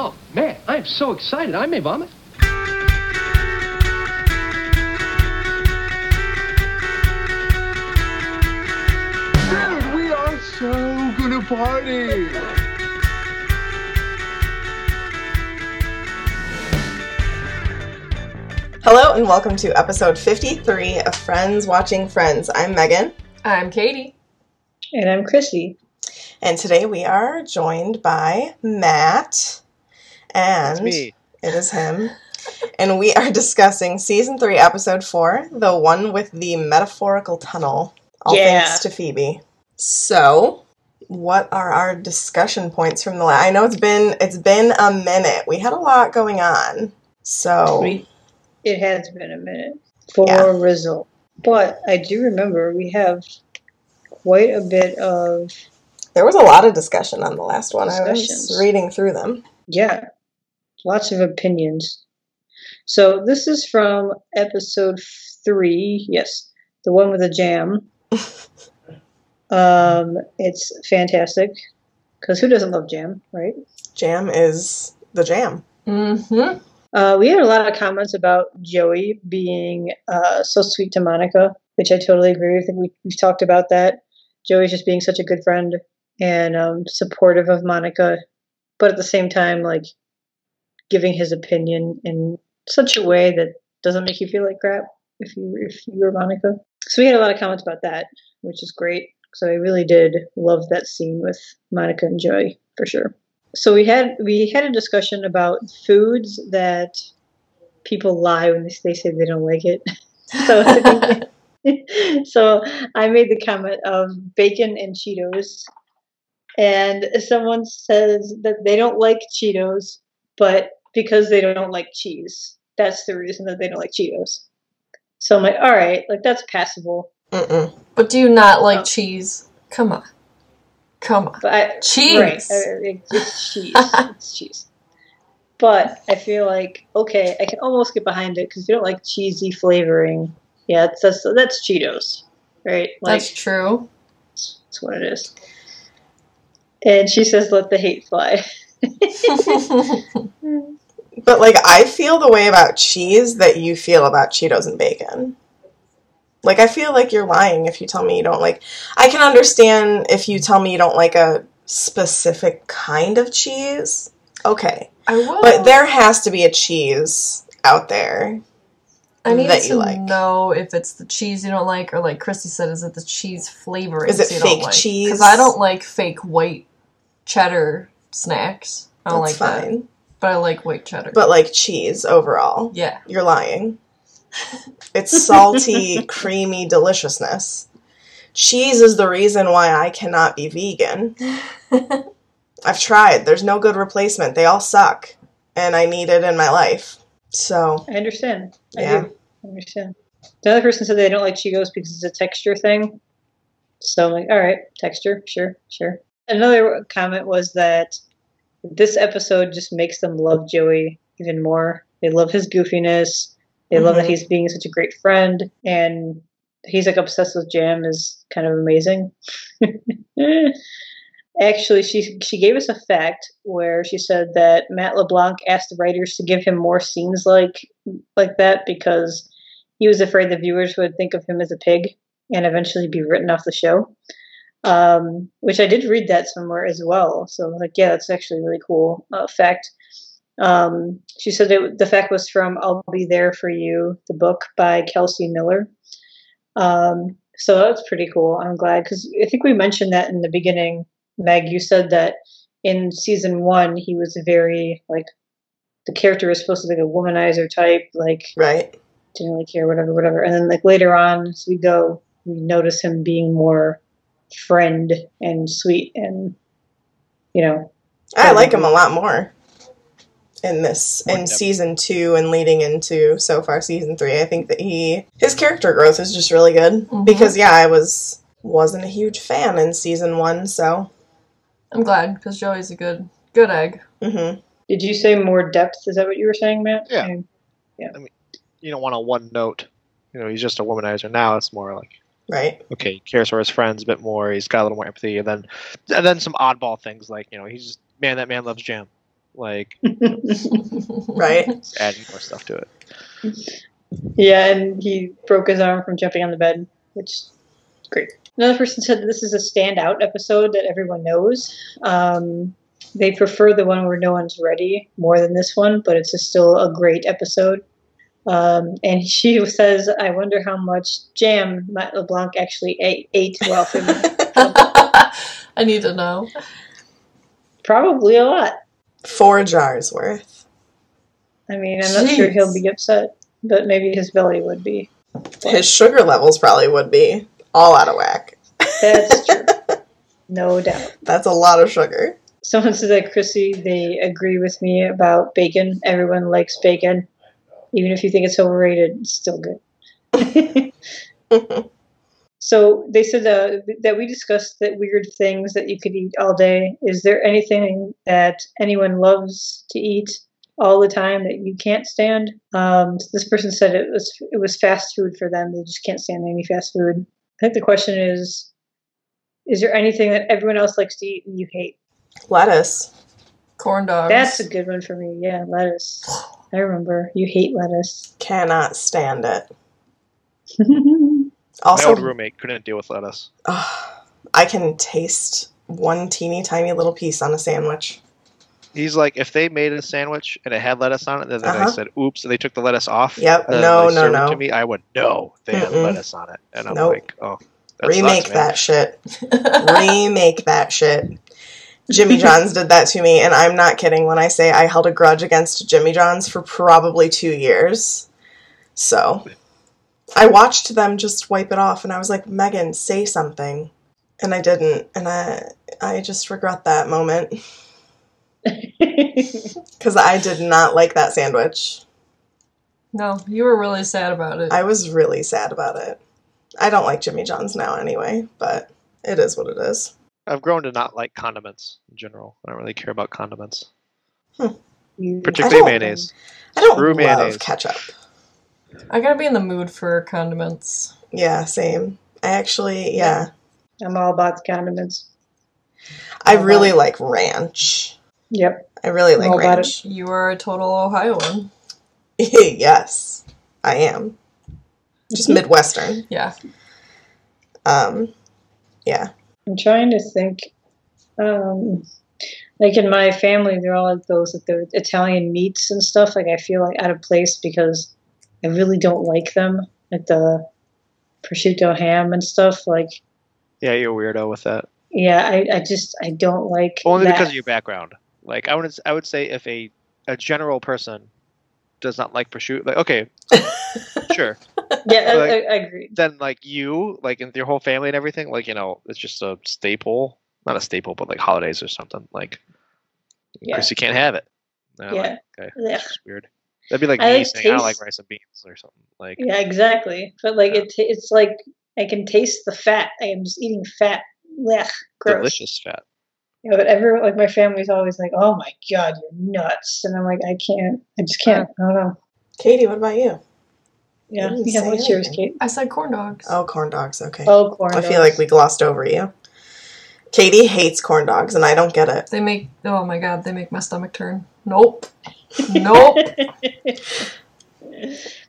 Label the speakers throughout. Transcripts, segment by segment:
Speaker 1: Oh, man, I am so excited. I may vomit.
Speaker 2: Dude, we are so gonna party!
Speaker 3: Hello and welcome to episode 53 of Friends Watching Friends. I'm Megan,
Speaker 4: I'm Katie.
Speaker 5: And I'm Chrissy.
Speaker 3: and today we are joined by Matt. And it is him. and we are discussing season 3, episode 4, the one with the metaphorical tunnel. All
Speaker 5: Yeah.
Speaker 3: thanks to Phoebe. So, what are our discussion points from the last? I know it's been it's been a minute. We had a lot going on. So,
Speaker 5: We- It has been a minute for
Speaker 3: Yeah.
Speaker 5: Rizzle. But I do remember we have quite a bit of,
Speaker 3: there was a lot of discussion on the last one. I was reading through them.
Speaker 5: yeah, lots of opinions. So this is from episode three. Yes, the one with the jam. um, it's fantastic. Because who doesn't love jam, right?
Speaker 3: Jam is the jam.
Speaker 4: Mm-hmm.
Speaker 5: Uh, we had a lot of comments about Joey being uh, so sweet to Monica, which I totally agree with. I think we, we've talked about that. Joey's just being such a good friend and um, supportive of Monica, but at the same time, like giving his opinion in such a way that doesn't make you feel like crap if you if you were Monica. So we had a lot of comments about that, which is great. So I really did love that scene with Monica and Joey for sure so we had we had a discussion about foods that people lie when they, say they don't like it. so, so I made the comment of bacon and Cheetos, and someone says that they don't like Cheetos, but because they don't like cheese, that's the reason that they don't like Cheetos. So I'm like, all right, like that's passable.
Speaker 3: Mm-mm.
Speaker 4: But do you not like
Speaker 5: Oh.
Speaker 4: cheese? Come on. Come on.
Speaker 5: But I,
Speaker 4: Cheese.
Speaker 5: Right. I- It's cheese. it's cheese. But I feel like okay, I can almost get behind it because you don't like cheesy flavoring, yeah, it's, that's that's Cheetos, right? Like
Speaker 4: That's true.
Speaker 5: that's what it is. And she says, "Let the hate fly."
Speaker 3: But like I feel the way about cheese that you feel about Cheetos and bacon. Like I feel like you're lying if you tell me you don't like I can understand if you tell me you don't like a specific kind of cheese. Okay.
Speaker 4: I will.
Speaker 3: But there has to be a cheese out there.
Speaker 4: I need
Speaker 3: that
Speaker 4: to
Speaker 3: you like.
Speaker 4: know if it's the cheese you don't like, or like Christy said, is it the cheese flavoring?
Speaker 3: Is it
Speaker 4: you
Speaker 3: fake
Speaker 4: don't like?
Speaker 3: cheese?
Speaker 4: Because I don't like fake white cheddar snacks. I don't
Speaker 3: That's
Speaker 4: like that.
Speaker 3: Fine.
Speaker 4: But I like white cheddar.
Speaker 3: But like cheese overall.
Speaker 4: yeah.
Speaker 3: You're lying. It's salty, creamy deliciousness. Cheese is the reason why I cannot be vegan. I've tried. There's no good replacement. They all suck. And I need it in my life. So,
Speaker 5: I understand. I
Speaker 3: Yeah.
Speaker 5: do. I understand. The other person said they don't like Cheetos because it's a texture thing. So I'm like, all right, texture, sure, sure. Another comment was that this episode just makes them love Joey even more. They love his goofiness. They love that
Speaker 3: Mhm.
Speaker 5: he's being such a great friend, and he's like obsessed with Jam is kind of amazing. Actually, she she gave us a fact where she said that Matt LeBlanc asked the writers to give him more scenes like like that because he was afraid the viewers would think of him as a pig and eventually be written off the show. Um, which I did read that somewhere as well. So I was like, yeah, that's actually a really cool uh, fact. Um, she said it, the fact was from "I'll Be There for You," the book by Kelsey Miller. Um, so that's pretty cool. I'm glad because I think we mentioned that in the beginning. Meg, you said that in season one he was very like the character was supposed to be like a womanizer type, like
Speaker 3: right?
Speaker 5: didn't really care, whatever, whatever. And then like later on as we go, we notice him being more friend and sweet and you know
Speaker 3: I like him a lot more in this
Speaker 6: More
Speaker 3: in
Speaker 6: depth.
Speaker 3: season 2 and leading into so far season 3. I think that he his character growth is just really good
Speaker 4: Mhm.
Speaker 3: because yeah, I was wasn't a huge fan in season 1, so
Speaker 4: I'm glad because Joey's a good good egg.
Speaker 3: mhm.
Speaker 5: Did you say more depth? Is that what you were saying, Matt?
Speaker 6: Yeah.
Speaker 5: And-
Speaker 6: You don't want a one note. You know, he's just a womanizer. Now it's more like
Speaker 3: Right?
Speaker 6: okay, he cares for his friends a bit more. He's got a little more empathy, and then and then some oddball things like you know he's just man that man loves jam. Like
Speaker 3: Right?
Speaker 6: adding more stuff to it.
Speaker 5: Yeah, and he broke his arm from jumping on the bed, which is great. Another person said that this is a standout episode that everyone knows. Um, they prefer the one where no one's ready more than this one, but it's a still a great episode. Um, and she says, "I wonder how much jam Matt LeBlanc actually ate, ate while filming.
Speaker 4: I need to know.
Speaker 5: Probably a lot.
Speaker 3: Four jars worth.
Speaker 5: I mean, I'm not sure he'll be upset, but maybe his belly would be.
Speaker 3: His sugar levels probably would be all out of whack.
Speaker 5: That's true, no doubt."
Speaker 3: That's a lot of sugar.
Speaker 5: Someone said that Chrissy, they agree with me about bacon. Everyone likes bacon. Even if you think it's overrated, it's still good. so they said uh, that we discussed that weird things that you could eat all day. Is there anything that anyone loves to eat all the time that you can't stand? Um, this person said it was it was fast food for them. They just can't stand any fast food. I think the question is: Is there anything that everyone else likes to eat and you hate?
Speaker 3: Lettuce.
Speaker 4: Corn dogs.
Speaker 5: That's a good one for me. Yeah, lettuce. I remember you hate lettuce.
Speaker 3: Cannot stand it.
Speaker 6: My
Speaker 3: Also,
Speaker 6: old roommate couldn't deal with lettuce.
Speaker 3: Ugh, I can taste one teeny tiny little piece on a sandwich.
Speaker 6: He's like, if they made a sandwich and it had lettuce on it, then
Speaker 3: Uh-huh.
Speaker 6: they said, "Oops," and they took the lettuce off.
Speaker 3: Yep,
Speaker 6: and
Speaker 3: no, no, no.
Speaker 6: To me, I would know they had
Speaker 3: Mm-mm.
Speaker 6: lettuce on it, and I'm
Speaker 3: Nope.
Speaker 6: like, "Oh, that
Speaker 3: Remake
Speaker 6: sucks,
Speaker 3: that shit. Remake that shit. Jimmy mm-hmm. John's did that to me, and I'm not kidding when I say I held a grudge against Jimmy John's for probably two years. So I watched them just wipe it off, and I was like, Megan, say something. And I didn't, and I I just regret that moment because I did not like that sandwich.
Speaker 4: no, you were really sad about it.
Speaker 3: I was really sad about it. I don't like Jimmy John's now anyway, but it is what it is.
Speaker 6: I've grown to not like condiments in general. I don't really care about condiments,
Speaker 5: You-
Speaker 6: particularly
Speaker 3: don't-
Speaker 6: mayonnaise.
Speaker 3: I don't
Speaker 6: Screw
Speaker 3: love
Speaker 6: mayonnaise.
Speaker 3: ketchup.
Speaker 4: I gotta be in the mood for condiments.
Speaker 3: Yeah, same. I actually, yeah.
Speaker 5: I'm all about the condiments.
Speaker 3: I
Speaker 5: All
Speaker 3: really
Speaker 5: about
Speaker 3: like ranch.
Speaker 5: Yep.
Speaker 3: I really like
Speaker 5: All
Speaker 3: ranch.
Speaker 4: You are a total Ohioan.
Speaker 3: yes, I am. Just Midwestern.
Speaker 4: Yeah.
Speaker 3: Um, yeah.
Speaker 5: I'm trying to think. Um, like in my family, they're all like those like the Italian meats and stuff. Like I feel like out of place because I really don't like them. Like the prosciutto ham and stuff. Like
Speaker 6: Yeah, you're a weirdo with that.
Speaker 5: yeah, I, I just I don't like
Speaker 6: Only
Speaker 5: that.
Speaker 6: because of your background. Like I would, I would say if a a general person does not like prosciutto, like okay, sure,
Speaker 5: yeah, I,
Speaker 6: like-
Speaker 5: I, I agree.
Speaker 6: then like you, like in your whole family and everything, like you know, it's just a staple. Not a staple, but like holidays or something. Like,
Speaker 5: Yeah.
Speaker 6: Chris, you can't have it. And
Speaker 5: Yeah.
Speaker 6: like, okay,
Speaker 5: Yeah.
Speaker 6: that's weird. That'd be like
Speaker 5: I
Speaker 6: me
Speaker 5: like
Speaker 6: saying I don't like rice and beans or something. Like,
Speaker 5: Yeah, exactly. But like
Speaker 6: Yeah.
Speaker 5: it, ta- it's like I can taste the fat. I am just eating fat. Blech, gross.
Speaker 6: delicious fat.
Speaker 5: Yeah, but everyone, like my family's always like, "Oh my god, you're nuts," and I'm like, "I can't. I just can't. I don't know."
Speaker 3: Katie, what about you?
Speaker 5: Yeah, yeah. What's yours. Kate?
Speaker 4: I said corn dogs.
Speaker 3: Oh, corn dogs. Okay.
Speaker 5: Oh, corn.
Speaker 3: I feel like we glossed over you. Katie hates corn dogs, and I don't get it.
Speaker 4: They make oh my god, they make my stomach turn. Nope. Nope.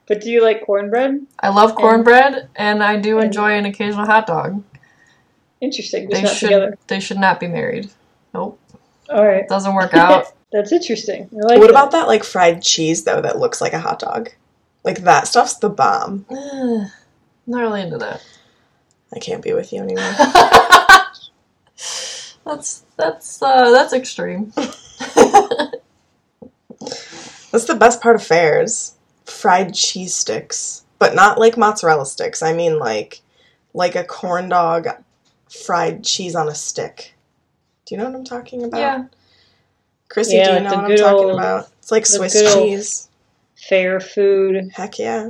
Speaker 5: but do you like cornbread?
Speaker 4: I love cornbread and I do enjoy an occasional hot dog.
Speaker 5: Interesting. Just
Speaker 4: They
Speaker 5: not
Speaker 4: should
Speaker 5: together.
Speaker 4: they should not be married. Nope.
Speaker 5: All right,
Speaker 4: Doesn't work out.
Speaker 5: that's interesting. I like
Speaker 3: what
Speaker 5: that.
Speaker 3: about that like fried cheese though that looks like a hot dog? Like that stuff's the bomb.
Speaker 4: Not really into that.
Speaker 3: I can't be with you anymore.
Speaker 4: that's that's uh that's extreme.
Speaker 3: That's the best part of fairs. Fried cheese sticks. But not like mozzarella sticks. I mean like like a corn dog fried cheese on a stick. Do you know what I'm talking about?
Speaker 4: yeah.
Speaker 3: Chrissy,
Speaker 5: Yeah,
Speaker 3: do you know what I'm talking
Speaker 5: old-
Speaker 3: about? It's like Swiss
Speaker 5: good old-
Speaker 3: cheese.
Speaker 5: Fair food?
Speaker 3: Heck yeah.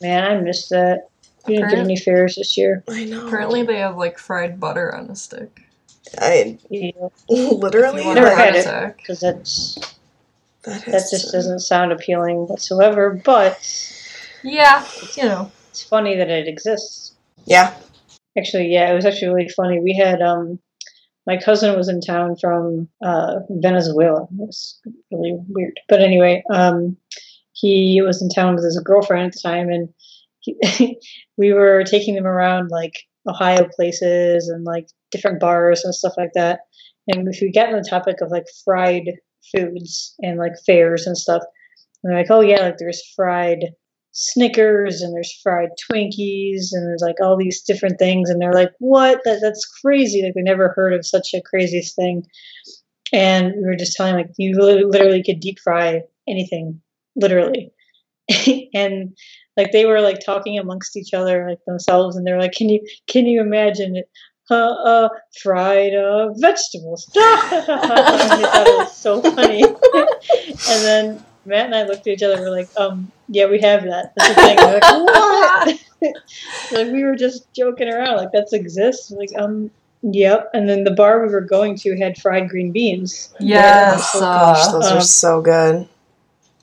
Speaker 5: Man, I missed that. You didn't get any fairs this year.
Speaker 3: I know.
Speaker 4: Apparently they have like fried butter on a stick.
Speaker 3: I
Speaker 5: Yeah,
Speaker 3: literally
Speaker 4: you
Speaker 5: Never had it. because that's
Speaker 3: that,
Speaker 5: that just
Speaker 3: to-
Speaker 5: doesn't sound appealing whatsoever. But
Speaker 4: Yeah, you know.
Speaker 5: it's funny that it exists.
Speaker 3: Yeah.
Speaker 5: Actually, yeah, it was actually really funny. We had um my cousin was in town from uh, Venezuela. It was really weird. But anyway, um, he was in town with his girlfriend at the time, and he, we were taking them around like Ohio places and like different bars and stuff like that. And if we get on the topic of like fried foods and like fairs and stuff, and they're like, oh yeah, like there's fried Snickers and there's fried Twinkies and there's like all these different things, and they're like, what? That that's crazy. Like we never heard of such a craziest thing. And we were just telling like you literally could deep fry anything, literally. and like they were like talking amongst each other like themselves and they're like can you can you imagine it uh, uh fried uh vegetables and they thought it was so funny and then matt and i looked at each other and we're like um yeah we have that that's the thing We're like what like we were just joking around like that exists like um yep and then the bar we were going to had fried green beans
Speaker 4: Yes.
Speaker 3: Oh gosh,
Speaker 4: uh,
Speaker 3: those
Speaker 5: um,
Speaker 3: are so good.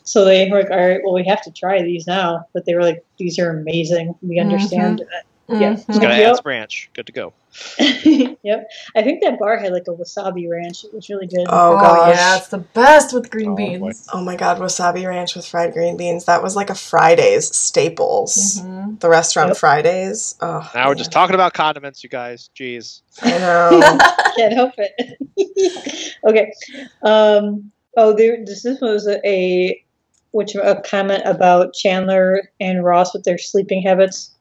Speaker 5: So they were like, all right, well, we have to try these now. But they were like, these are amazing. We understand. Yeah.
Speaker 6: Just gotta
Speaker 5: Yep.
Speaker 6: add some ranch. Good to go.
Speaker 5: yep. I think that bar had like a wasabi ranch. It was really good.
Speaker 3: Oh,
Speaker 4: Oh,
Speaker 3: gosh.
Speaker 4: yeah, it's the best with green
Speaker 6: Oh, boy.
Speaker 4: beans.
Speaker 3: Oh my god, wasabi ranch with fried green beans. That was like a Fridays staples.
Speaker 4: Mhm.
Speaker 3: The restaurant
Speaker 5: Yep.
Speaker 3: Fridays. Oh,
Speaker 6: Now we're just talking about condiments, you guys. Jeez.
Speaker 3: I know.
Speaker 5: Can't help it. okay. Um, oh, there. This, this was a, a which a comment about Chandler and Ross with their sleeping habits.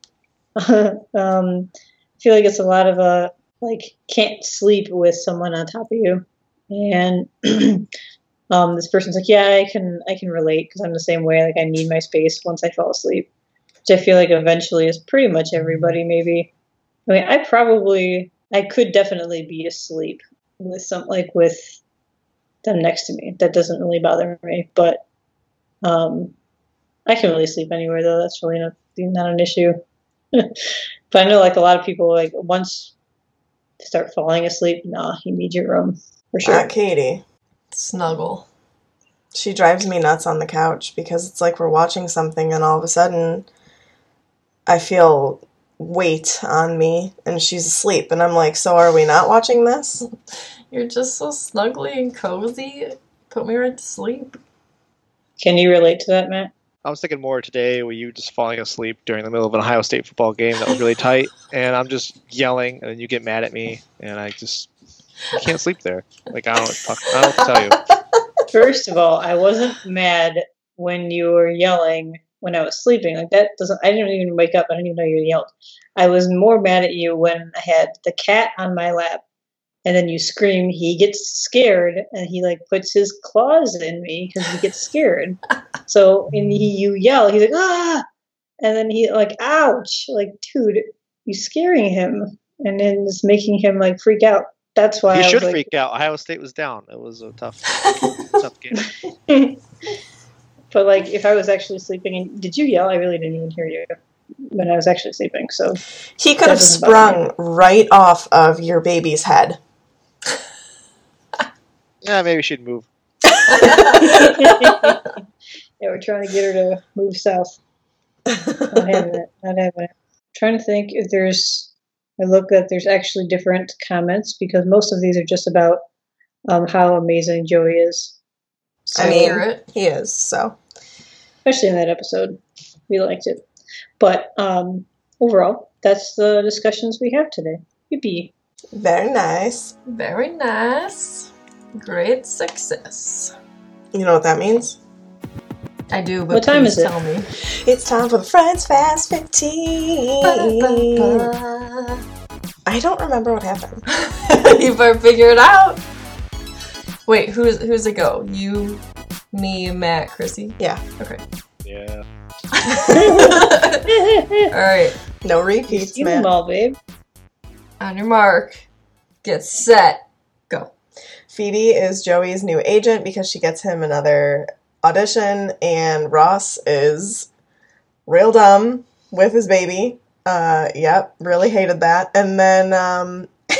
Speaker 5: um, I feel like it's a lot of a like can't sleep with someone on top of you, and um, this person's like, yeah, I can I can relate because I'm the same way. Like I need my space once I fall asleep, which I feel like eventually is pretty much everybody. Maybe. I mean, I probably I could definitely be asleep with some like with them next to me. That doesn't really bother me, but um, I can really sleep anywhere though. That's really not not an issue. But I know like a lot of people like once start falling asleep, nah, you need your room for sure.
Speaker 3: Not Katie.
Speaker 4: Snuggle.
Speaker 3: She drives me nuts on the couch because it's like we're watching something and all of a sudden I feel weight on me and she's asleep and I'm like, "So are we not watching this?"
Speaker 4: You're just so snuggly and cozy. Put me right to sleep.
Speaker 5: Can you relate to that, Matt?
Speaker 6: I was thinking more today with you just falling asleep during the middle of an Ohio State football game that was really tight, and I'm just yelling, and then you get mad at me, and I just can't sleep there. Like I don't talk, I don't tell you.
Speaker 5: First of all, I wasn't mad when you were yelling when I was sleeping. Like that doesn't. I didn't even wake up. I didn't even know you yelled. I was more mad at you when I had the cat on my lap, and then you scream. He gets scared, and he like puts his claws in me because he gets scared. so and he, you yell. He's like ah, and then he like ouch, like dude, you're scaring him, and then it's making him like freak out. That's why
Speaker 6: You
Speaker 5: I
Speaker 6: should
Speaker 5: was like,
Speaker 6: freak out. Ohio State was down. It was a tough, tough game.
Speaker 5: But like, if I was actually sleeping, and did you yell? I really didn't even hear you when I was actually sleeping. So
Speaker 3: He could have sprung right off of your baby's head.
Speaker 6: Yeah, maybe she'd move.
Speaker 5: yeah, we're trying to get her to move south. Not having it. Not having it. trying to think if there's. I look that there's actually different comments because most of these are just about um, how amazing Joey is,
Speaker 3: I mean, he is, so.
Speaker 5: especially in that episode. We liked it, but um, overall, that's the discussions we have today. Yippee!
Speaker 3: Very nice.
Speaker 4: Very nice. Great success.
Speaker 3: You know what that means?
Speaker 4: I do, but
Speaker 5: What time
Speaker 4: please
Speaker 5: is it?
Speaker 4: tell me.
Speaker 3: It's time for the Friends Fast 15. I don't remember what happened.
Speaker 4: you better figure it out. Wait, who's who's it go? You, me, Matt, Chrissy.
Speaker 3: Yeah.
Speaker 4: Okay.
Speaker 6: Yeah.
Speaker 4: All right.
Speaker 3: No repeats,
Speaker 5: see them
Speaker 3: man.
Speaker 5: all, babe.
Speaker 4: On your mark. Get set. Go.
Speaker 3: Phoebe is Joey's new agent because she gets him another audition, and Ross is real dumb with his baby. Uh, yep, really hated that. And then um,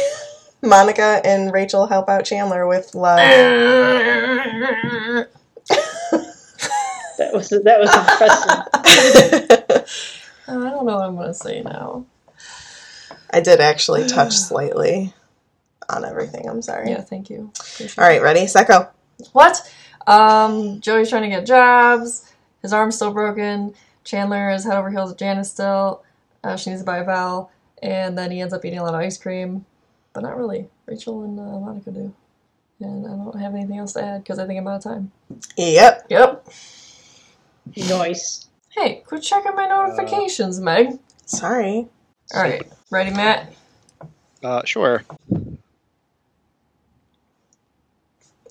Speaker 3: Monica and Rachel help out Chandler with love.
Speaker 5: That was that was impressive.
Speaker 4: Oh, I don't know what I'm gonna say now.
Speaker 3: I did actually touch slightly on everything. I'm sorry.
Speaker 4: Yeah, thank you. Appreciate
Speaker 3: All right, ready? Set go.
Speaker 4: What? Um, Joey's trying to get jobs. His arm's still broken. Chandler is head over heels with Janice still. Uh, she needs to buy a Val. And then he ends up eating a lot of ice cream. But not really. Rachel and uh, Monica do. And I don't have anything else to add because I think I'm out of time.
Speaker 3: Yep.
Speaker 4: Yep.
Speaker 5: Nice.
Speaker 4: Hey, quit checking my notifications, Meg.
Speaker 3: Sorry.
Speaker 4: All right. Ready, Matt?
Speaker 6: Uh, sure.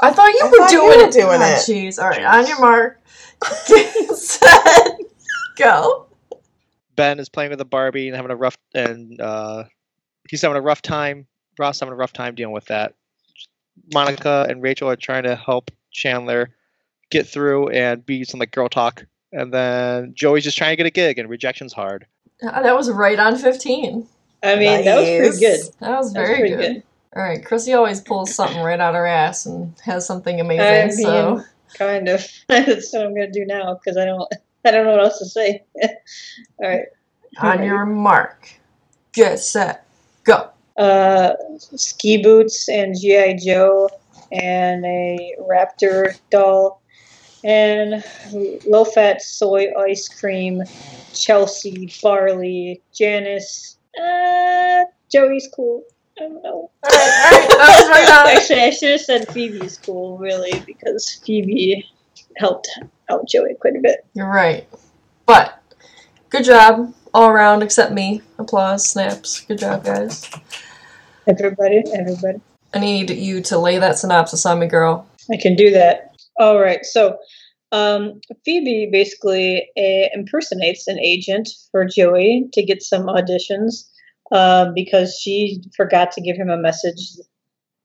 Speaker 4: I thought you
Speaker 3: I
Speaker 4: were
Speaker 3: thought you
Speaker 4: doing
Speaker 3: were
Speaker 4: it.
Speaker 3: doing
Speaker 4: Ah,
Speaker 3: it.
Speaker 4: Jeez. All right. On your mark. Get set. Go.
Speaker 6: Ben is playing with a Barbie and having a rough and uh, he's having a rough time. Ross having a rough time dealing with that. Monica and Rachel are trying to help Chandler get through and be some like girl talk. And then Joey's just trying to get a gig and rejection's hard.
Speaker 4: Ah, That was right on 15.
Speaker 5: I mean, that was pretty good.
Speaker 4: That was
Speaker 5: That was
Speaker 4: very good.
Speaker 5: good.
Speaker 4: All right, Chrissy always pulls something right out her ass and has something amazing.
Speaker 5: I mean,
Speaker 4: so
Speaker 5: kind of. That's what I'm gonna do now because I don't. I don't know what else to say. All right.
Speaker 4: on your mark, get set, go.
Speaker 5: Uh, ski boots and GI Joe and a raptor doll and low fat soy ice cream. Chelsea, Barley, Janice. Uh, Joey's cool. I don't know.
Speaker 4: All right, all right, that right.
Speaker 5: Actually, I should have said Phoebe's cool, really, because Phoebe helped out Joey quite a bit.
Speaker 4: You're right, but good job all around except me. Applause, snaps. Good job, guys.
Speaker 5: Everybody, everybody.
Speaker 4: I need you to lay that synopsis on me, girl.
Speaker 5: I can do that. All right. So, um, Phoebe basically uh, impersonates an agent for Joey to get some auditions um, because she forgot to give him a message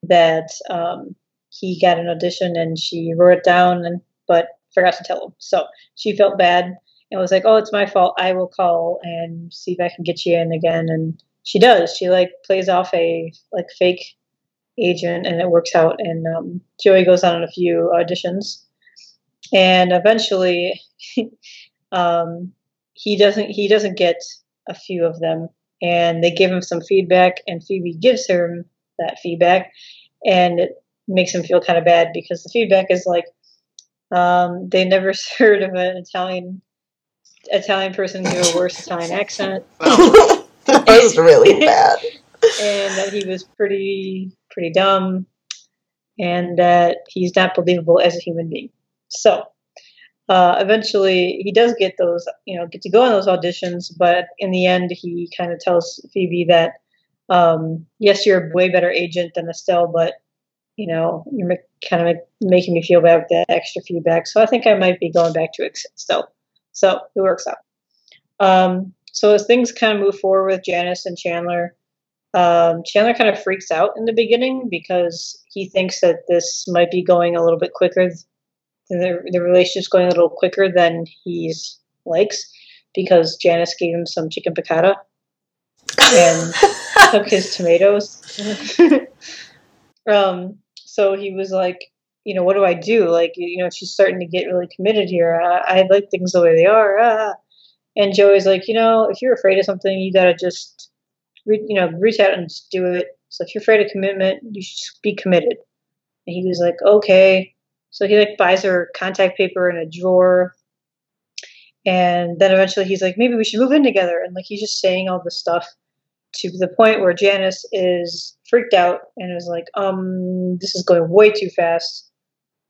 Speaker 5: that um, he got an audition and she wrote it down and but forgot to tell him. So she felt bad and was like, "Oh, it's my fault. I will call and see if I can get you in again." And she does. She like plays off a like fake agent and it works out and um, joey goes on a few auditions and eventually um, he doesn't he doesn't get a few of them and they give him some feedback and phoebe gives him that feedback and it makes him feel kind of bad because the feedback is like um, they never heard of an italian italian person do a worse italian accent
Speaker 3: that was really bad.
Speaker 5: and that he was pretty pretty dumb and that he's not believable as a human being so uh, eventually he does get those you know get to go on those auditions but in the end he kind of tells phoebe that um, yes you're a way better agent than estelle but you know you're kind of ma- making me feel bad with that extra feedback so i think i might be going back to estelle so it works out um, so as things kind of move forward with janice and chandler um, Chandler kind of freaks out in the beginning because he thinks that this might be going a little bit quicker. The, the relationship's going a little quicker than he's likes because Janice gave him some chicken piccata and took his tomatoes. um, so he was like, you know, what do I do? Like, you know, she's starting to get really committed here. I, I like things the way they are. Ah. And Joey's like, you know, if you're afraid of something, you gotta just re- you know, reach out and just do it. So if you're afraid of commitment, you should just be committed. And he was like, okay. So he like buys her contact paper in a drawer. And then eventually he's like, maybe we should move in together. And like he's just saying all this stuff to the point where Janice is freaked out and is like, um, this is going way too fast.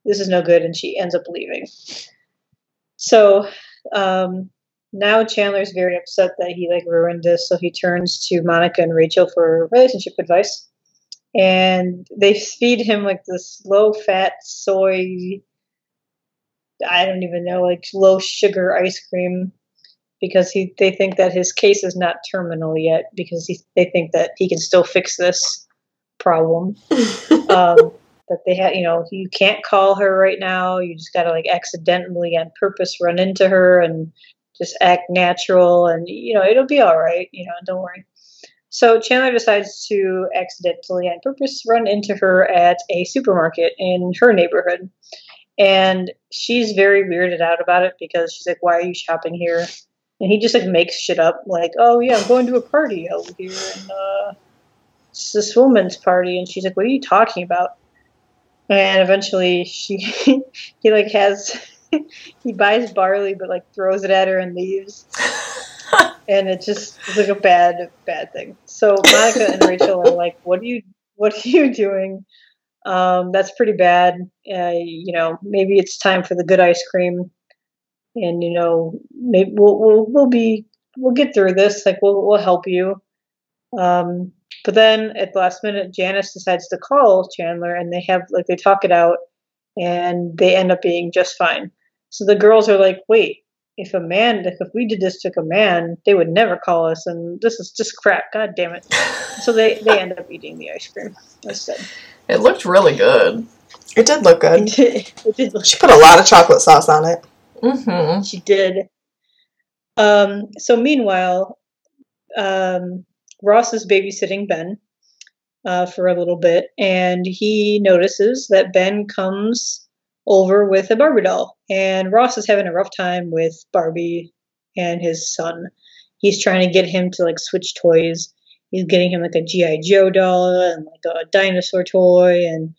Speaker 5: This is no good. And she ends up leaving. So um, now Chandler's very upset that he like ruined this, so he turns to Monica and Rachel for relationship advice. And they feed him like this low fat soy I don't even know, like low sugar ice cream because he they think that his case is not terminal yet because he, they think that he can still fix this problem. um, that they had, you know, you can't call her right now. You just got to like accidentally on purpose run into her and just act natural and you know it'll be all right you know don't worry so chandler decides to accidentally on purpose run into her at a supermarket in her neighborhood and she's very weirded out about it because she's like why are you shopping here and he just like makes shit up like oh yeah i'm going to a party over here and uh it's this woman's party, and she's like, what are you talking about? And eventually, she he like has he buys barley, but like throws it at her and leaves. and it just it's like a bad bad thing. So Monica and Rachel are like, "What are you What are you doing? Um, that's pretty bad. Uh, you know, maybe it's time for the good ice cream, and you know, maybe we'll we'll, we'll be we'll get through this. Like we'll we'll help you." Um, but then at the last minute, Janice decides to call Chandler, and they have like they talk it out, and they end up being just fine. So the girls are like, "Wait, if a man, if we did this to a man, they would never call us, and this is just crap. God damn it! So they they end up eating the ice cream instead.
Speaker 4: It looked really good.
Speaker 3: It did look
Speaker 5: It
Speaker 3: good.
Speaker 5: did, it did look
Speaker 3: She put a lot of chocolate sauce on it.
Speaker 4: Mm-hmm.
Speaker 5: She did. Um, so meanwhile, um, Ross is babysitting Ben uh, for a little bit, and he notices that Ben comes over with a Barbie doll, and Ross is having a rough time with Barbie and his son. He's trying to get him to like switch toys. He's getting him like a GI Joe doll and like a dinosaur toy and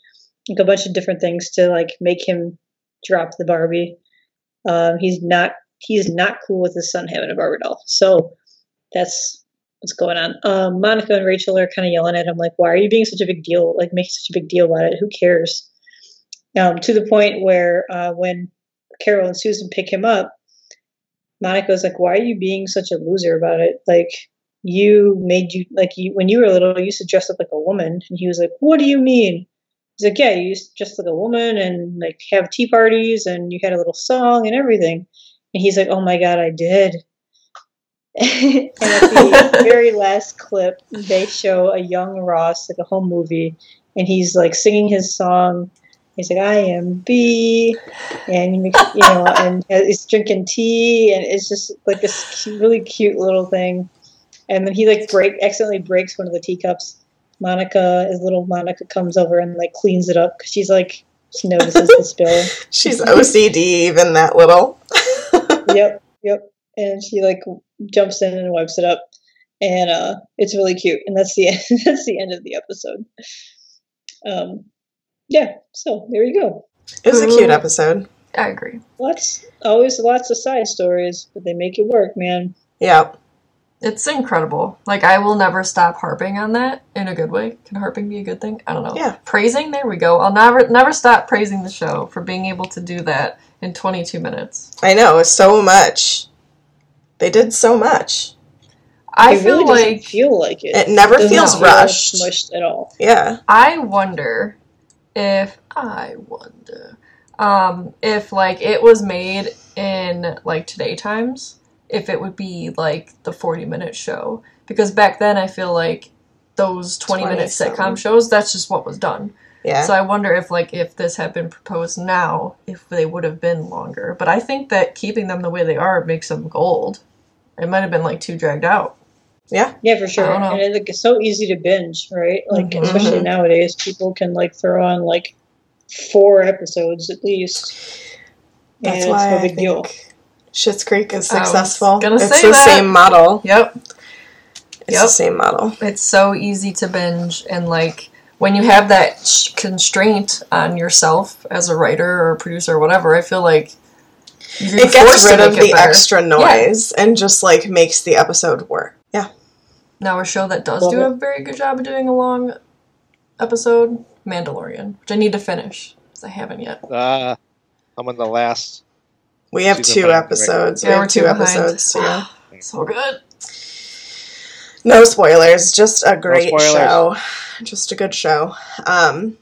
Speaker 5: like a bunch of different things to like make him drop the Barbie. Um, he's not he's not cool with his son having a Barbie doll. So that's what's going on. Um, Monica and Rachel are kind of yelling at him like, "Why are you being such a big deal? Like making such a big deal about it? Who cares?" Um, to the point where uh, when Carol and Susan pick him up, Monica's like, "Why are you being such a loser about it? Like." You made you like you when you were little. You used to dress up like a woman, and he was like, "What do you mean?" He's like, yeah, you used to dress like a woman and like have tea parties and you had a little song and everything. And he's like, oh my god, I did. and at the very last clip, they show a young Ross, like a home movie, and he's like singing his song. He's like, I am B, and you know, and he's drinking tea, and it's just like this really cute little thing. And then he like break accidentally breaks one of the teacups. Monica, his little Monica, comes over and like cleans it up because she's like she notices the spill.
Speaker 3: She's OCD, even that little.
Speaker 5: yep, yep. And she like jumps in and wipes it up, and uh, it's really cute. And that's the that's the end of the episode. Um, yeah. So there you go.
Speaker 3: It was a cute episode.
Speaker 4: I agree.
Speaker 5: Lots, always lots of side stories, but they make it work, man.
Speaker 3: Yeah.
Speaker 4: It's incredible. Like I will never stop harping on that in a good way. Can harping be a good thing? I don't know.
Speaker 3: Yeah.
Speaker 4: Praising, there we go. I'll never never stop praising the show for being able to do that in 22 minutes.
Speaker 3: I know, so much. They did so much.
Speaker 4: I
Speaker 5: it
Speaker 4: feel
Speaker 5: really
Speaker 4: like
Speaker 5: feel like it.
Speaker 3: It never
Speaker 5: does not
Speaker 3: feels
Speaker 5: feel
Speaker 3: rushed.
Speaker 5: smushed at all.
Speaker 3: Yeah.
Speaker 4: I wonder if I wonder um if like it was made in like today times if it would be like the 40 minute show because back then I feel like those 20 minute
Speaker 3: 20 something.
Speaker 4: sitcom shows that's just what was done.
Speaker 3: Yeah.
Speaker 4: So I wonder if like if this had been proposed now if they would have been longer. But I think that keeping them the way they are makes them gold. It might have been like too dragged out.
Speaker 3: Yeah.
Speaker 5: Yeah, for sure.
Speaker 4: I don't know.
Speaker 5: And it, like, it's so easy to binge, right? Like,
Speaker 4: Mhm.
Speaker 5: especially nowadays, people can like throw on like four episodes at least.
Speaker 3: That's
Speaker 5: and
Speaker 3: why
Speaker 5: it's no
Speaker 3: I
Speaker 5: big
Speaker 3: think
Speaker 5: deal.
Speaker 3: Schitt's Creek is successful.
Speaker 4: gonna
Speaker 3: it's
Speaker 4: say
Speaker 3: the
Speaker 4: that.
Speaker 3: same model.
Speaker 4: Yep.
Speaker 3: It's
Speaker 4: Yep.
Speaker 3: the same model.
Speaker 4: It's so easy to binge and like when you have that sh- constraint on yourself as a writer or producer or whatever, I feel like you're
Speaker 3: It gets
Speaker 4: forced to
Speaker 3: rid of
Speaker 4: it
Speaker 3: the
Speaker 4: better.
Speaker 3: extra noise and just like makes the episode work. Yeah.
Speaker 4: Now a show that does
Speaker 5: Love
Speaker 4: do
Speaker 5: it.
Speaker 4: a very good job of doing a long episode, Mandalorian, which I need to finish because I haven't yet.
Speaker 6: Uh, I'm on the last.
Speaker 3: We have two
Speaker 6: five, right?
Speaker 3: episodes.
Speaker 4: Yeah,
Speaker 3: we
Speaker 4: we're
Speaker 3: have
Speaker 4: two
Speaker 3: two
Speaker 4: behind.
Speaker 3: episodes. Yeah.
Speaker 4: So good.
Speaker 3: No spoilers, just a great
Speaker 6: spoilers.
Speaker 3: show. Just a good show. Um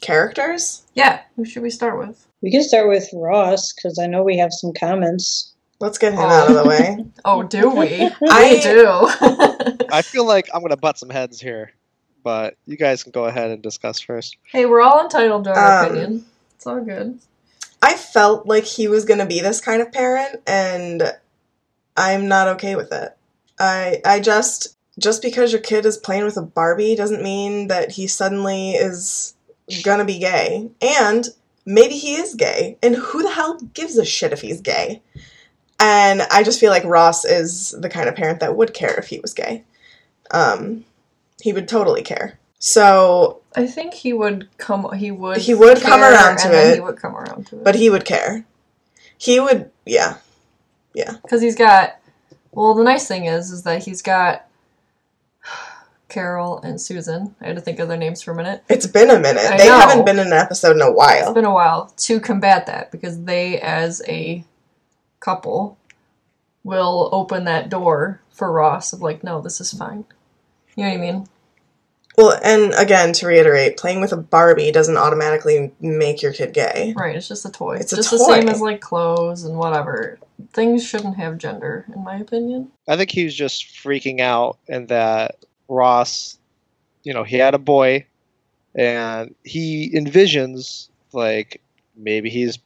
Speaker 3: characters?
Speaker 4: Yeah, who should we start with?
Speaker 5: We can start with Ross because I know we have some comments.
Speaker 3: Let's get him out of the way.
Speaker 4: Oh, do we?
Speaker 3: I-
Speaker 4: do.
Speaker 6: I feel like I'm gonna butt some heads here, but you guys can go ahead and discuss first.
Speaker 4: hey, we're all entitled to our
Speaker 3: Um,
Speaker 4: opinion. It's all good.
Speaker 3: I felt like he was going to be this kind of parent and I'm not okay with it. I I just just because your kid is playing with a Barbie doesn't mean that he suddenly is going to be gay. And maybe he is gay. And who the hell gives a shit if he's gay? And I just feel like Ross is the kind of parent that would care if he was gay. Um He would totally care. So,
Speaker 4: I think he would come. He would.
Speaker 3: He would come around to it,
Speaker 4: He would come around to it.
Speaker 3: but he would care. He would, yeah. Yeah.
Speaker 4: Because he's got. Well, the nice thing is, is that he's got Carol and Susan. I had to think of their names for a minute.
Speaker 3: It's been a minute.
Speaker 4: I
Speaker 3: they
Speaker 4: know.
Speaker 3: haven't been in an episode in a while.
Speaker 4: It's been a while to combat that because they, as a couple, will open that door for Ross of like, no, this is fine. You know what I mean?
Speaker 3: Well, and again, to reiterate, playing with a Barbie doesn't automatically make your kid gay.
Speaker 4: Right. It's just a toy.
Speaker 3: It's a
Speaker 4: just the same as like clothes and whatever. Things shouldn't have gender, in my opinion.
Speaker 6: I think he was just freaking out, and that Ross, you know, he had a boy, and he envisions like maybe he's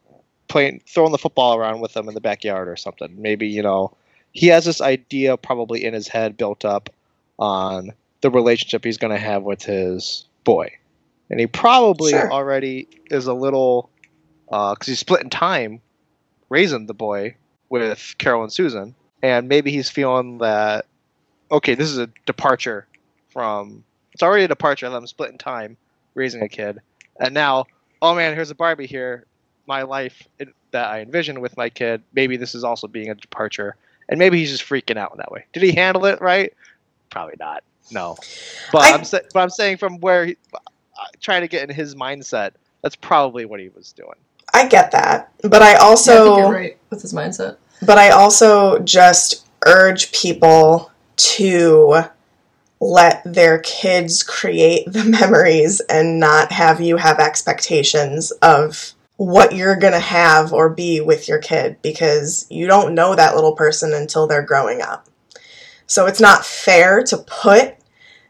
Speaker 6: playing, throwing the football around with them in the backyard or something. Maybe you know, he has this idea probably in his head built up on the relationship he's going to have with his boy, and he probably
Speaker 3: Sure.
Speaker 6: already is a little uh, because he's splitting time raising the boy with Carol and Susan, and maybe he's feeling that okay, this is a departure from. It's already a departure. that I'm splitting time raising a kid, and now, oh man, here's a Barbie here. My life that I envisioned with my kid. Maybe this is also being a departure, and maybe he's just freaking out in that way. Did he handle it right? Probably not. No, but
Speaker 3: I-
Speaker 6: I, am sa- but I'm saying from where he, uh, trying to get in his mindset. That's probably what he was doing.
Speaker 3: I get that, but I
Speaker 4: Yeah, I think
Speaker 3: also
Speaker 4: you're right with his mindset.
Speaker 3: but I also just urge people to let their kids create the memories and not have you have expectations of what you're going to have or be with your kid because you don't know that little person until they're growing up. So it's not fair to put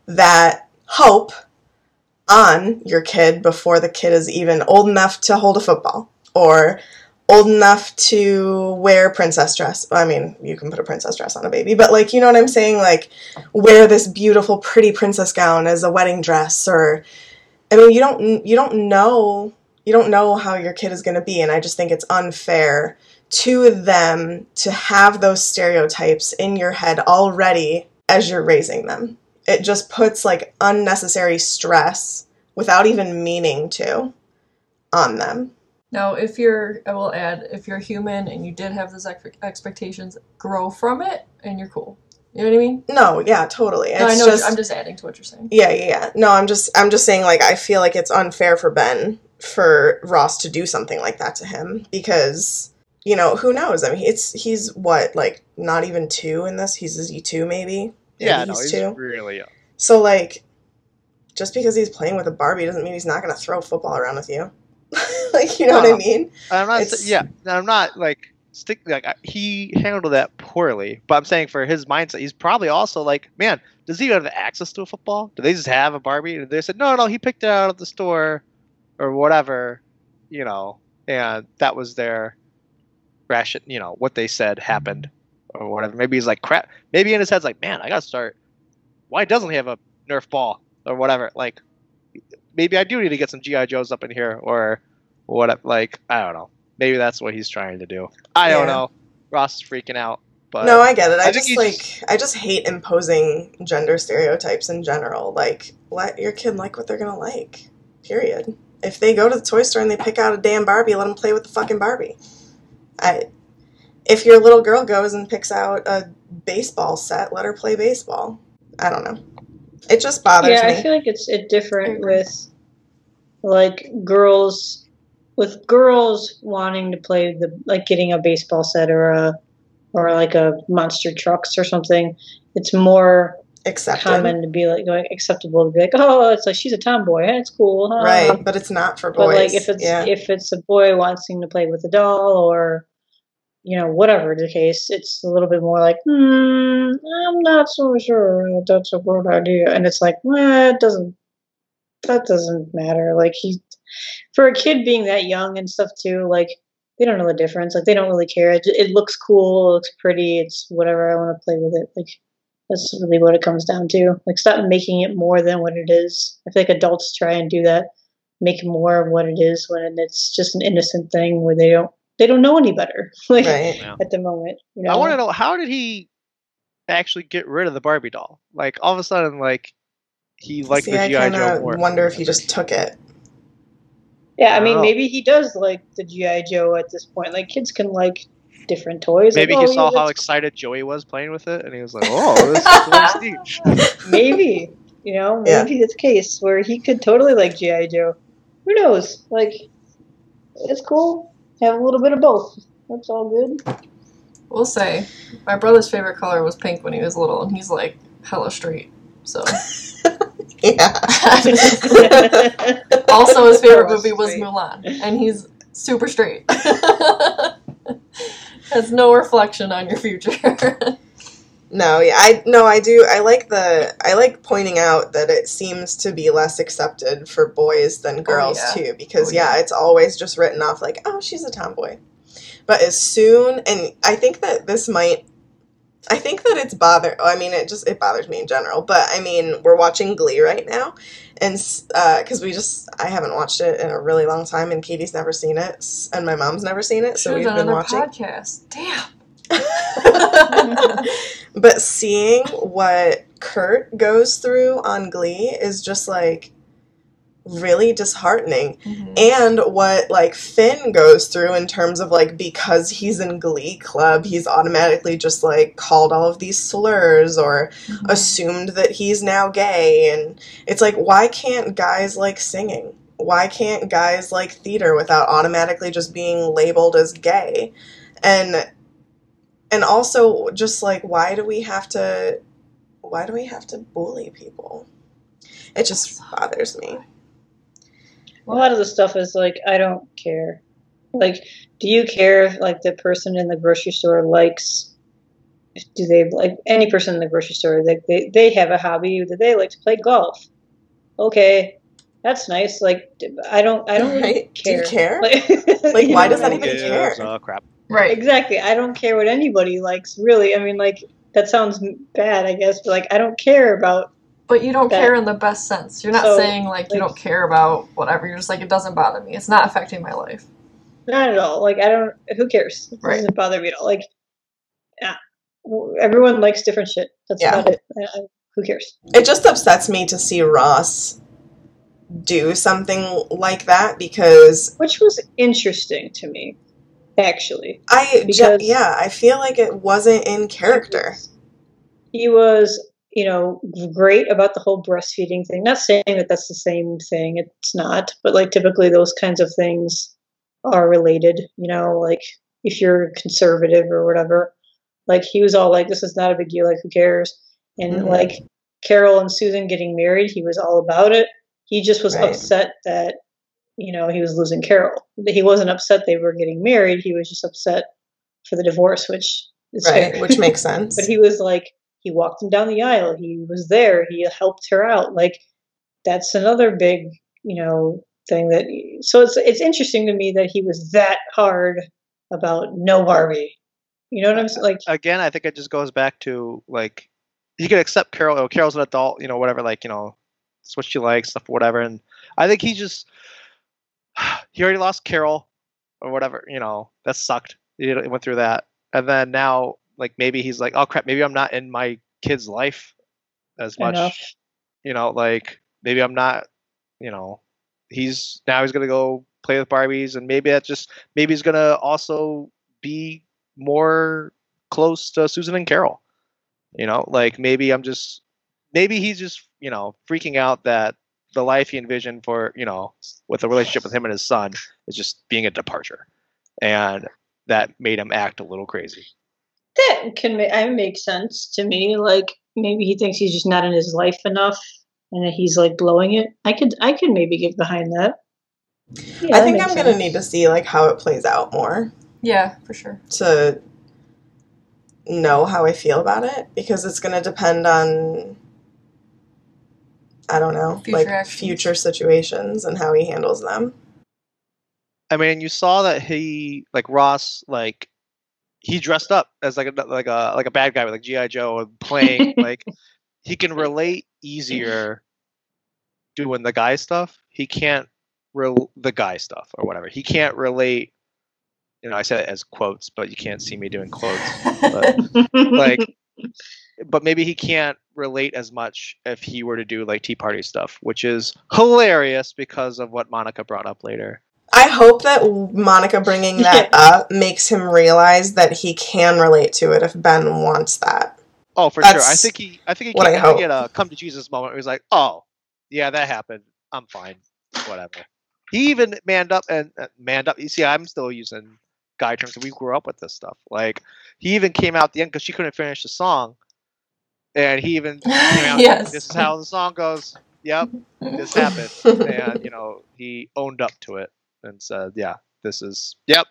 Speaker 3: that hope on your kid before the kid is even old enough to hold a football or old enough to wear princess dress. I mean, you can put a princess dress on a baby, but like, you know what I'm saying? Like, wear this beautiful, pretty princess gown as a wedding dress, or I mean, you don't you don't know you don't know how your kid is going to be, and I just think it's unfair to them to have those stereotypes in your head already as you're raising them. It just puts like unnecessary stress without even meaning to on them.
Speaker 4: Now, if you're, I will add, if you're human and you did have those expectations, grow from it and you're cool. You know what I mean?
Speaker 3: No, yeah, totally. It's
Speaker 4: no, I know.
Speaker 3: just
Speaker 4: I'm just adding to what you're saying.
Speaker 3: Yeah, yeah, yeah. No, I'm just I'm just saying like I feel like it's unfair for Ben for Ross to do something like that to him because you know, who knows? I mean, it's he's what like not even 2 in this. He's is he 2 maybe?
Speaker 6: Yeah,
Speaker 3: Maybe
Speaker 6: no, he's
Speaker 3: two.
Speaker 6: really young.
Speaker 3: So like just because he's playing with a Barbie doesn't mean he's not going to throw football around with you. like, you know what I mean?
Speaker 6: I'm not.
Speaker 3: It's-
Speaker 6: yeah, I'm not like stick. Like he handled that poorly, but I'm saying for his mindset, he's probably also like, man, does he even have access to a football? Do they just have a Barbie? And they said, no, no, he picked it out of the store, or whatever, you know, and that was their ration. You know what they said happened, or whatever. Maybe he's like, crap. Maybe in his head's like, man, I gotta start. Why doesn't he have a Nerf ball or whatever? Like, maybe I do need to get some GI Joes up in here, or what? Like, I don't know. Maybe that's what he's trying to do. I don't know. Ross is freaking out, but
Speaker 3: no, I get it. I,
Speaker 6: I
Speaker 3: just like
Speaker 6: just-
Speaker 3: I just hate imposing gender stereotypes in general. Like let your kid like what they're going to like. Period. If they go to the toy store and they pick out a damn Barbie, let them play with the fucking Barbie. I if your little girl goes and picks out a baseball set, let her play baseball. I don't know. It just bothers
Speaker 5: yeah,
Speaker 3: me.
Speaker 5: Yeah, I feel like it's it different with like girls with girls wanting to play the like getting a baseball set or a or like a monster trucks or something. It's more
Speaker 3: Accepted.
Speaker 5: common to be like going acceptable to be like, oh, it's like she's a tomboy. That's cool. huh?"
Speaker 3: Right, but it's not for boys.
Speaker 5: But like if it's
Speaker 3: yeah.
Speaker 5: if it's a boy wanting to play with a doll or you know whatever the case, it's a little bit more like, hmm, I'm not so sure that that's a good idea, and it's like, well, it doesn't that doesn't matter. Like he for a kid being that young and stuff too, like they don't know the difference. Like they don't really care. It, it looks cool, it looks pretty. It's whatever. I want to play with it. Like that's really what it comes down to. Like stop making it more than what it is. I feel like adults try and do that, make more of what it is when it's just an innocent thing where they don't they don't know any better. like
Speaker 3: right.
Speaker 6: Yeah.
Speaker 5: at the moment, you know.
Speaker 6: I want to know how did he actually get rid of the Barbie doll? Like all of a sudden, like he liked
Speaker 3: See,
Speaker 6: the
Speaker 3: I
Speaker 6: GI Joe more.
Speaker 3: wonder if he just took it.
Speaker 5: Yeah, I
Speaker 6: I
Speaker 5: mean,
Speaker 6: don't know.
Speaker 5: maybe he does like the GI Joe at this point. Like kids can like different toys.
Speaker 6: Maybe
Speaker 5: like,
Speaker 6: he
Speaker 5: oh,
Speaker 6: saw
Speaker 5: yeah,
Speaker 6: how excited Joey was playing with it, and he was like, "Oh, this is really Steve."
Speaker 5: maybe you know
Speaker 3: Yeah.
Speaker 5: maybe it's a case where he could totally like GI Joe. Who knows? Like, it's cool. Have a little bit of both. That's all good.
Speaker 4: We'll say my brother's favorite color was pink when he was little, and he's like hella straight. So
Speaker 3: Yeah.
Speaker 4: also his favorite movie was. Mulan, and he's super straight. Has no reflection on your future.
Speaker 3: No, yeah, I no, I do. I like the I like pointing out that it seems to be less accepted for boys than oh, girls
Speaker 4: yeah.
Speaker 3: too, because
Speaker 4: Oh,
Speaker 3: yeah,
Speaker 4: yeah.
Speaker 3: it's always just written off like, oh, she's a tomboy. But as soon, and I think that this might, I think that it's bother. I mean, it just it bothers me in general. But I mean, we're watching Glee right now, and because uh, we just I haven't watched it in a really long time, and Katie's never seen it, and my mom's never seen it, so we've been watching.
Speaker 4: podcast. Damn.
Speaker 3: but seeing what Kurt goes through on Glee is just like really disheartening.
Speaker 4: Mhm.
Speaker 3: And what like Finn goes through in terms of like because he's in Glee Club, he's automatically just like called all of these slurs or
Speaker 4: Mhm.
Speaker 3: assumed that he's now gay and it's like why can't guys like singing? Why can't guys like theater without automatically just being labeled as gay? And and also just like why do we have to why do we have to bully people? It just bothers me.
Speaker 5: A lot of the stuff is like, I don't care. Like, do you care if like the person in the grocery store likes? Do they like any person in the grocery store? Like they they have a hobby that they like to play golf. Okay, that's nice. Like I don't I don't really
Speaker 3: Right? Do you
Speaker 5: care.
Speaker 3: care?
Speaker 5: Like,
Speaker 3: Like, why does
Speaker 5: what I
Speaker 3: anybody
Speaker 5: mean?
Speaker 3: care?
Speaker 6: Gives a crap.
Speaker 4: Right.
Speaker 5: Exactly. I don't care what anybody likes. Really. I mean, like that sounds bad, I guess, but like I don't care about.
Speaker 4: But you don't
Speaker 5: That-
Speaker 4: care in the best sense. You're not
Speaker 5: So,
Speaker 4: saying like you
Speaker 5: like-
Speaker 4: don't care about whatever. You're just like it doesn't bother me. It's not affecting my life.
Speaker 5: Not at all. Like I don't. Who cares? It
Speaker 4: Right.
Speaker 5: doesn't bother me at all. Like, yeah, everyone likes different shit. That's
Speaker 3: Yeah.
Speaker 5: about it. I, I, who cares?
Speaker 3: It just upsets me to see Ross do something like that because
Speaker 5: Which was interesting to me, actually.
Speaker 3: I ju-
Speaker 5: Because-
Speaker 3: yeah, I feel like it wasn't in character.
Speaker 5: He was, you know, great about the whole breastfeeding thing. Not saying that that's the same thing. It's not. But like typically those kinds of things are related. You know, like if you're conservative or whatever. Like he was all like, "This is not a big deal. Like who cares?" And
Speaker 3: Mhm.
Speaker 5: like Carol and Susan getting married, he was all about it. He just was
Speaker 3: Right.
Speaker 5: upset that you know he was losing Carol. He wasn't upset they were getting married. He was just upset for the divorce, which is
Speaker 3: Right,
Speaker 5: fair.
Speaker 3: which makes sense.
Speaker 5: But he was like, he walked him down the aisle. He was there. He helped her out. Like, that's another big, you know, thing that. So it's it's interesting to me that he was that hard about no Barbie. You know what I'm saying? Like,
Speaker 6: Again, I think it just goes back to like you can accept Carol. Oh, Carol's an adult, you know, whatever. Like you know, it's what she likes, stuff, whatever. And I think he just he already lost Carol or whatever. You know, that sucked. He he went through that, and then now like maybe he's like, oh crap, maybe I'm not in my kid's life as much.
Speaker 5: enough.
Speaker 6: you know, like maybe I'm not, you know, he's now he's gonna go play with Barbies, and maybe that's just maybe he's gonna also be more close to Susan and Carol. You know, like maybe I'm just maybe he's just you know freaking out that the life he envisioned for you know with the relationship with him and his son is just being a departure, and that made him act a little crazy.
Speaker 5: That can ma- I make sense to me. Like, maybe he thinks he's just not in his life enough, and that he's like blowing it. I could I could maybe get behind that. Yeah,
Speaker 3: I think I'm gonna
Speaker 5: sense.
Speaker 3: need to see like how it plays out more
Speaker 4: Yeah, for sure.
Speaker 3: to know how I feel about it because it's gonna depend on I don't know,
Speaker 4: Future
Speaker 3: like
Speaker 4: actions.
Speaker 3: future situations and how he handles them.
Speaker 6: I mean, you saw that he like Ross like he dressed up as like a like a like a bad guy with like GI Joe and playing like he can relate easier doing the guy stuff. He can't rel the guy stuff or whatever. He can't relate. You know, I said it as quotes, but you can't see me doing quotes. But like, but maybe he can't relate as much if he were to do like Tea Party stuff, which is hilarious because of what Monica brought up later.
Speaker 3: I hope that Monica bringing that up makes him realize that he can relate to it if Ben wants that.
Speaker 6: Oh, for sure. I
Speaker 3: That's
Speaker 6: think he. I think he.
Speaker 3: what
Speaker 6: Came,
Speaker 3: I
Speaker 6: I, think he
Speaker 3: hope.
Speaker 6: had a come to Jesus moment. Where he's like, "Oh, yeah, that happened. I'm fine. Whatever." He even manned up and uh, manned up. You see, I'm still using guy terms. We grew up with this stuff. Like he even came out at the end because she couldn't finish the song, and he even came out.
Speaker 4: Yes.
Speaker 6: This is how the song goes. Yep, this happened, and you know he owned up to it and said, "Yeah, this is. Yep,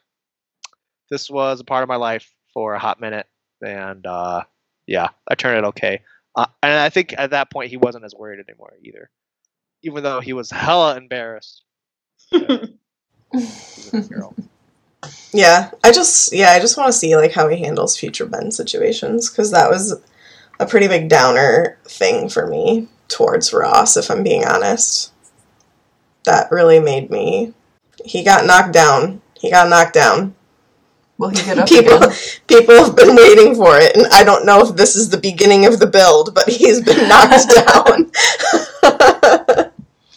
Speaker 6: this was a part of my life for a hot minute, and uh, yeah, I turned it okay. Uh, and I think at that point he wasn't as worried anymore either, even though he was hella embarrassed. Yeah. He's a good girl.
Speaker 3: Yeah, I just yeah, I just want to see like how he handles future Ben situations because that was a pretty big downer thing for me towards Ross. If I'm being honest, that really made me. He got knocked down. He got knocked down.
Speaker 4: Will he get up
Speaker 3: People,
Speaker 4: again?
Speaker 3: people have been waiting for it, and I don't know if this is the beginning of the build, but he's been knocked down.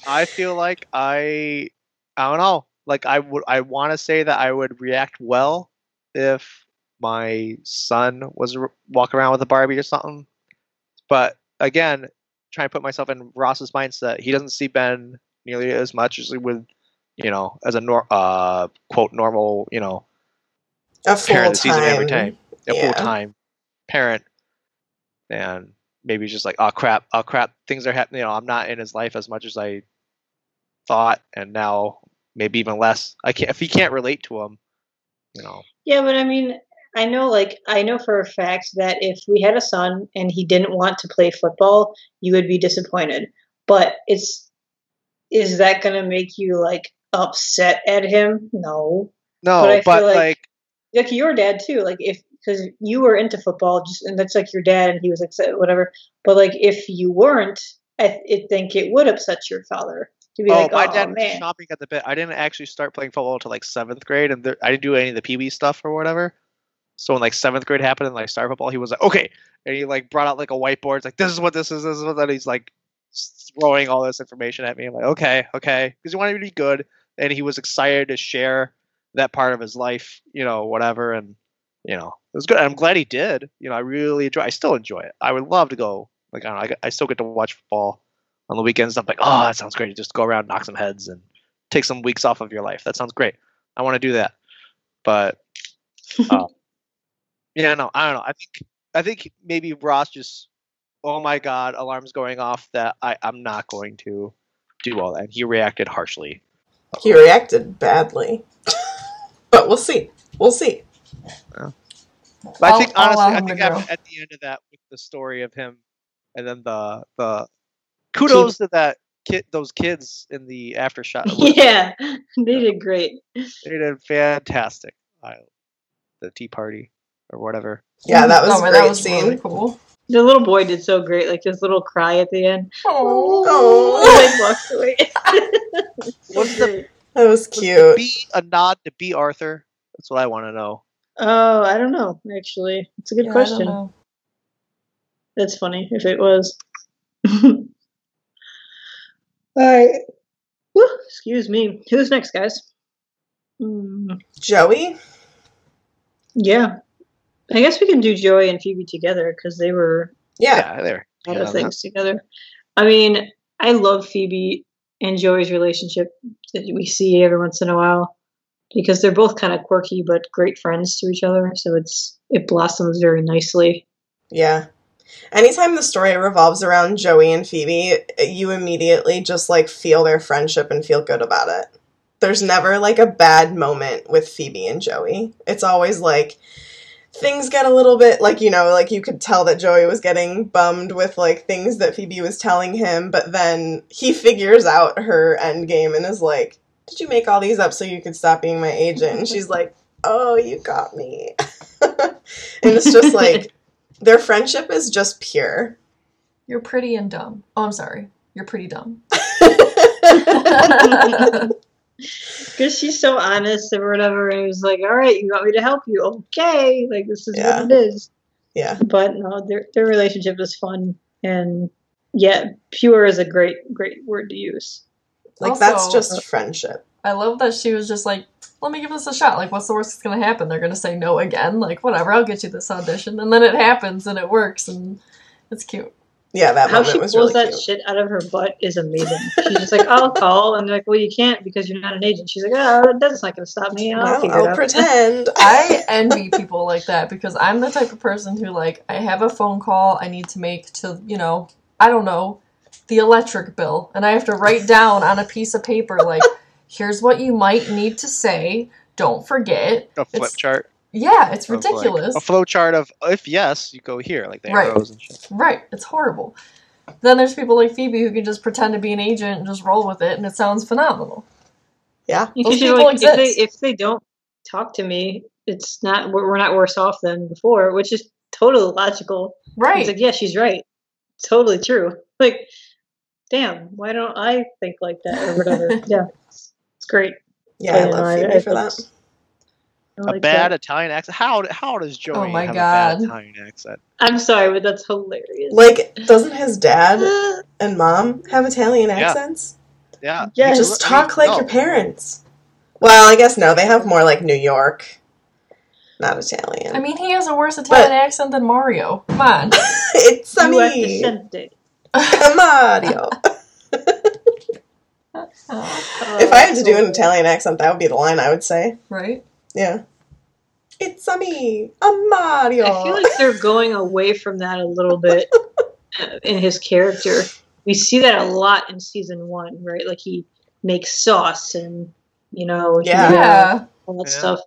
Speaker 6: I feel like I, I don't know. Like I would, I want to say that I would react well if my son was r- walking around with a Barbie or something. But again, trying to put myself in Ross's mindset, he doesn't see Ben nearly as much as he would, you know, as a nor- uh, quote normal, you know,
Speaker 3: a
Speaker 6: parent that sees him every
Speaker 3: time.
Speaker 6: time, a
Speaker 3: yeah.
Speaker 6: full time parent, and maybe he's just like, oh crap, oh crap, things are happening. You know, I'm not in his life as much as I thought, and now maybe even less. I can't if he can't relate to him, you know.
Speaker 5: Yeah, but I mean, I know, like, I know for a fact that if we had a son and he didn't want to play football, you would be disappointed. But it's, is that going to make you, like, upset at him? No.
Speaker 6: No,
Speaker 5: But I
Speaker 6: but,
Speaker 5: feel like-
Speaker 6: like,
Speaker 5: Like, your dad, too. Like, if, because you were into football, just, and that's like your dad and he was excited, whatever. But, like, if you weren't, I, th- I think it would upset your father to be
Speaker 6: oh,
Speaker 5: like,
Speaker 6: my
Speaker 5: oh,
Speaker 6: dad was
Speaker 5: man.
Speaker 6: shopping at the bit. I didn't actually start playing football until like seventh grade, and I didn't do any of the PB stuff or whatever. So when like seventh grade happened and like start football, he was like, okay, and he like brought out like a whiteboard. It's like this is what this is. This is what that. He's like throwing all this information at me. I'm like, okay, okay, because he wanted me to be good, and he was excited to share that part of his life, you know, whatever, and you know, it was good. I'm glad he did. You know, I really enjoy. I still enjoy it. I would love to go. Like I don't know, I, I still get to watch football on the weekends. I'm like, oh, that sounds great. Just go around, knock some heads, and take some weeks off of your life. That sounds great. I want to do that. But uh, yeah, no, I don't know. I think I think maybe Ross just, oh my god, alarms going off that I I'm not going to do all that. And he reacted harshly.
Speaker 3: He reacted badly, but we'll see. We'll see. Oh.
Speaker 6: But I think
Speaker 4: I'll
Speaker 6: honestly, I
Speaker 4: him to
Speaker 6: think at,
Speaker 4: grow.
Speaker 6: at the end of that, with the story of him, and then the the kudos to that kid, those kids in the after shot.
Speaker 5: Yeah, they did great.
Speaker 6: They did fantastic. I, the tea party or whatever.
Speaker 3: Yeah, that mm, was
Speaker 4: Oh,
Speaker 3: a great
Speaker 4: that was
Speaker 3: scene.
Speaker 4: really cool.
Speaker 5: The little boy did so great, like his little cry at the end.
Speaker 3: Oh.
Speaker 5: He like walks away.
Speaker 6: What's the
Speaker 3: That was
Speaker 6: was the
Speaker 3: cute.
Speaker 6: B a nod to Bea Arthur? That's what I want to know.
Speaker 5: Oh, I don't know. Actually, it's a good
Speaker 4: Yeah,
Speaker 5: question.
Speaker 4: know.
Speaker 5: That's funny if it was. All right. Whew, excuse me. Who's next, guys? Mm,
Speaker 3: Joey?
Speaker 5: yeah, I guess we can do Joey and Phoebe together because they were
Speaker 3: Yeah.
Speaker 6: Yeah, there.
Speaker 5: a lot of things together. I mean, I love Phoebe and Joey's relationship that we see every once in a while because they're both kind of quirky but great friends to each other. So it's it blossoms very nicely.
Speaker 3: Yeah. Anytime the story revolves around Joey and Phoebe, you immediately just like feel their friendship and feel good about it. There's never like a bad moment with Phoebe and Joey. It's always like things get a little bit like, you know, like you could tell that Joey was getting bummed with like things that Phoebe was telling him, but then he figures out her end game and is like, Did you make all these up so you could stop being my agent? And she's like, Oh, you got me. and it's just like their friendship is just pure.
Speaker 4: You're pretty and dumb. Oh, I'm sorry. You're pretty dumb.
Speaker 5: Because she's so honest or whatever, and he was like, "All right, you want me to help you? Okay, like this is
Speaker 3: Yeah.
Speaker 5: what it is."
Speaker 3: yeah.
Speaker 5: But no, their their relationship is fun. And yeah, pure is a great, great word to use.
Speaker 3: Like that's
Speaker 4: Also-
Speaker 3: just friendship.
Speaker 4: I love that she was just like, let me give this a shot. Like, what's the worst that's gonna happen? They're gonna say no again. Like, whatever, I'll get you this audition. And then it happens and it works and it's cute.
Speaker 3: Yeah, that
Speaker 5: How she
Speaker 3: was
Speaker 5: pulls
Speaker 3: really
Speaker 5: that
Speaker 3: cute.
Speaker 5: shit out of her butt is amazing. She's just like, I'll call. And they're like, well, you can't because you're not an agent. She's like, oh, that's not going to stop me. I'll
Speaker 3: Well,
Speaker 5: figure it
Speaker 3: I'll pretend.
Speaker 4: I envy people like that because I'm the type of person who like I have a phone call I need to make to, you know, I don't know, the electric bill and I have to write down on a piece of paper like here's what you might need to say, don't forget.
Speaker 6: A flip
Speaker 4: It's-
Speaker 6: chart.
Speaker 4: Yeah, it's
Speaker 6: of, like,
Speaker 4: ridiculous.
Speaker 6: a flowchart of if yes, you go here, like the
Speaker 4: Right.
Speaker 6: arrows and shit.
Speaker 4: Right, it's horrible. Then there's people like Phoebe who can just pretend to be an agent and just roll with it and it sounds phenomenal.
Speaker 3: Yeah.
Speaker 5: You
Speaker 4: Those people
Speaker 5: like, if they if they don't talk to me, it's not we're we're not worse off than before, which is totally logical.
Speaker 4: Right.
Speaker 5: It's like, yeah, she's right. Totally true. Like, damn, why don't I think like that or whatever? yeah, it's, it's great.
Speaker 3: Yeah, I
Speaker 5: Yeah,
Speaker 3: love
Speaker 5: no, I-
Speaker 3: Phoebe
Speaker 5: I
Speaker 3: for that.
Speaker 5: Think- I
Speaker 6: A bad
Speaker 5: that.
Speaker 6: Italian accent. How how does Joey
Speaker 4: Oh my
Speaker 6: have a bad Italian accent?
Speaker 5: I'm sorry, but that's hilarious.
Speaker 3: Like, doesn't his dad uh, and mom have Italian accents?
Speaker 6: Yeah.
Speaker 5: Yeah,
Speaker 6: he-
Speaker 3: Just
Speaker 6: I
Speaker 3: talk like
Speaker 6: no.
Speaker 3: your parents. Well, I guess no, they have more like New York, not Italian.
Speaker 4: I mean, he has a worse Italian
Speaker 3: But-
Speaker 4: accent than Mario. Come on.
Speaker 3: it's
Speaker 5: you have to
Speaker 3: me. Mario. if I had to do an Italian accent, that would be the line I would say.
Speaker 4: right?
Speaker 3: Yeah. It's a me, a Mario.
Speaker 5: I feel like they're going away from that a little bit uh, in his character. We see that a lot in season one, right? Like he makes sauce and you know,
Speaker 3: Yeah.
Speaker 4: Yeah.
Speaker 5: all that
Speaker 6: Yeah.
Speaker 5: stuff.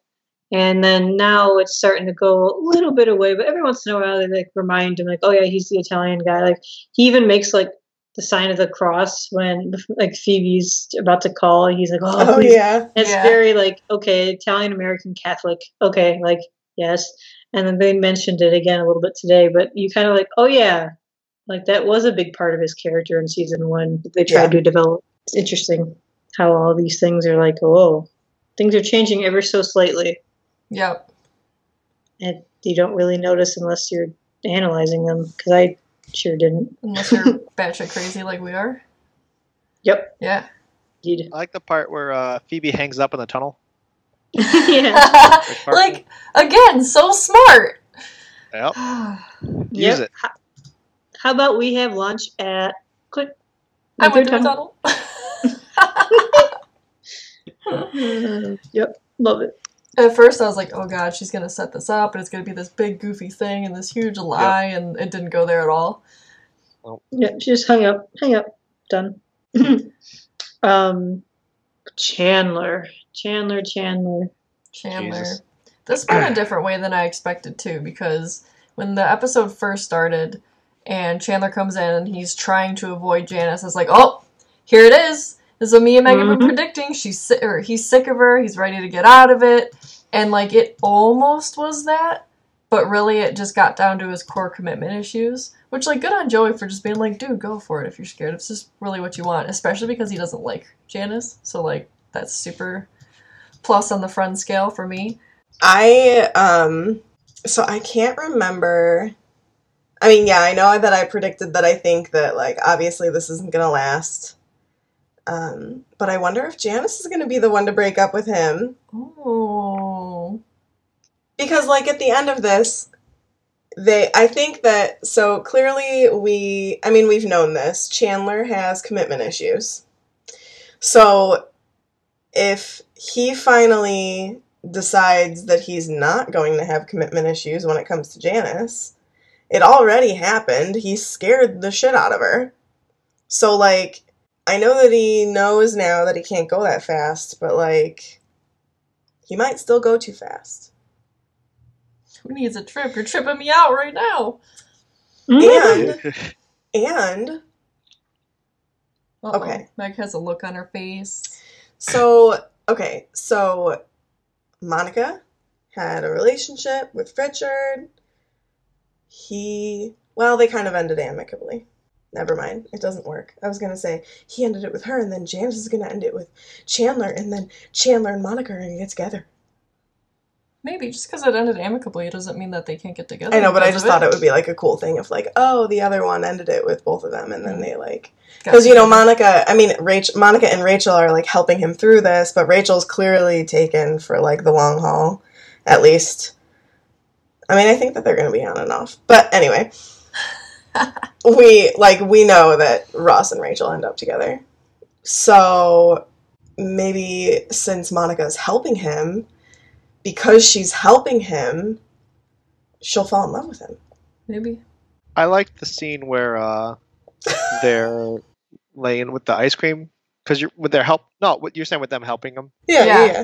Speaker 5: And then now it's starting to go a little bit away, but every once in a while they like remind him, like, oh yeah, he's the Italian guy. Like he even makes like the sign of the cross when like Phoebe's about to call. He's like, oh,
Speaker 3: oh yeah.
Speaker 5: it's
Speaker 4: Yeah.
Speaker 5: very like okay, Italian American Catholic. Okay, like yes. And then they mentioned it again a little bit today, but you kind of like, oh yeah, like that was a big part of his character in season one that they tried
Speaker 3: Yeah.
Speaker 5: to develop. It's interesting how all these things are like, oh, things are changing ever so slightly,
Speaker 4: Yep.
Speaker 5: and you don't really notice unless you're analyzing them. Because I sure didn't.
Speaker 4: Unless you're batshit crazy like we are.
Speaker 5: Yep,
Speaker 4: Yeah.
Speaker 5: indeed.
Speaker 6: I like the part where uh, Phoebe hangs up in the tunnel.
Speaker 5: yeah.
Speaker 4: like, again, so smart.
Speaker 6: Yep. Use
Speaker 5: Yep.
Speaker 6: it.
Speaker 5: How, how about we have lunch at click?
Speaker 4: I went to
Speaker 5: Third
Speaker 4: the tunnel.
Speaker 5: Yep, love it.
Speaker 4: At first, I was like, oh god, she's gonna set this up, and it's gonna be this big, goofy thing, and this huge lie, and it didn't go there at all.
Speaker 5: Yeah, she just hung up. Hang up. Done. um, Chandler, Chandler, Chandler.
Speaker 4: Chandler.
Speaker 6: Jesus.
Speaker 4: This went a different way than I expected too, because when the episode first started and Chandler comes in and he's trying to avoid Janice, it's like, oh, here it is. This is what me and Megan were
Speaker 5: Mhm.
Speaker 4: predicting. She's si- or he's sick of her. He's ready to get out of it, and like it almost was that, but really it just got down to his core commitment issues. Which like good on Joey for just being like, dude, go for it if you're scared. It's just really what you want, especially because he doesn't like Janice. So like that's super plus on the friend scale for me.
Speaker 3: I um so I can't remember I mean, yeah, I know that I predicted that I think that like obviously this isn't going to last. Um but I wonder if Janice is going to be the one to break up with him
Speaker 4: Oh.
Speaker 3: because like at the end of this they I think that so clearly we I mean, we've known this. Chandler has commitment issues. So if he finally decides that he's not going to have commitment issues when it comes to Janice, it already happened. He scared the shit out of her. So, like, I know that he knows now that he can't go that fast, but, like, he might still go too fast.
Speaker 4: Who needs a trip? You're tripping me out right now.
Speaker 3: And, and,
Speaker 4: Uh-oh.
Speaker 3: Okay.
Speaker 4: Meg has a look on her face.
Speaker 3: so, okay, so Monica had a relationship with Richard. He, well, they kind of ended amicably. Never mind. It doesn't work. I was going to say he ended it with her, and then Janice is going to end it with Chandler, and then Chandler and Monica are going to get together.
Speaker 4: Maybe just because it ended amicably doesn't mean that they can't get together.
Speaker 3: I know, but I just
Speaker 4: of
Speaker 3: thought it would be like a cool thing if like, oh, the other one ended it with both of them, and then
Speaker 4: Mm.
Speaker 3: they like because you know. Monica. I mean, Rachel, Monica and Rachel are like helping him through this, but Rachel's clearly taken for like the long haul, at least. I mean, I think that they're going to be on and off, but anyway, we like we know that Ross and Rachel end up together, so maybe since Monica's helping him, because she's helping him, she'll fall in love with him.
Speaker 4: Maybe.
Speaker 6: I liked the scene where uh, they're laying with the ice cream because you're with their help. No, what you're saying with them helping them.
Speaker 3: Yeah,
Speaker 4: Yeah.
Speaker 3: yeah, yeah.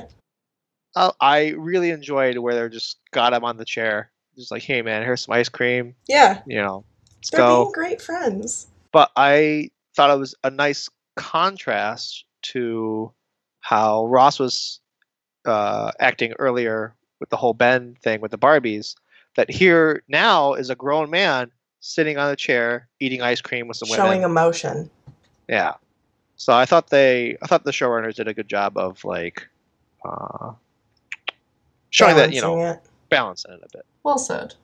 Speaker 6: Uh, I really enjoyed where they're just got him on the chair, just like, hey man, here's some ice cream.
Speaker 3: yeah.
Speaker 6: You know, let's
Speaker 3: They're
Speaker 6: go.
Speaker 3: being great friends.
Speaker 6: but I thought it was a nice contrast to how Ross was uh, acting earlier with the whole Ben thing with the Barbies. That here now is a grown man sitting on a chair eating ice cream with some
Speaker 3: Showing
Speaker 6: women.
Speaker 3: emotion.
Speaker 6: Yeah. So I thought they, I thought the showrunners did a good job of like uh, showing that you know
Speaker 3: balancing it.
Speaker 6: balancing it a bit.
Speaker 4: Well said.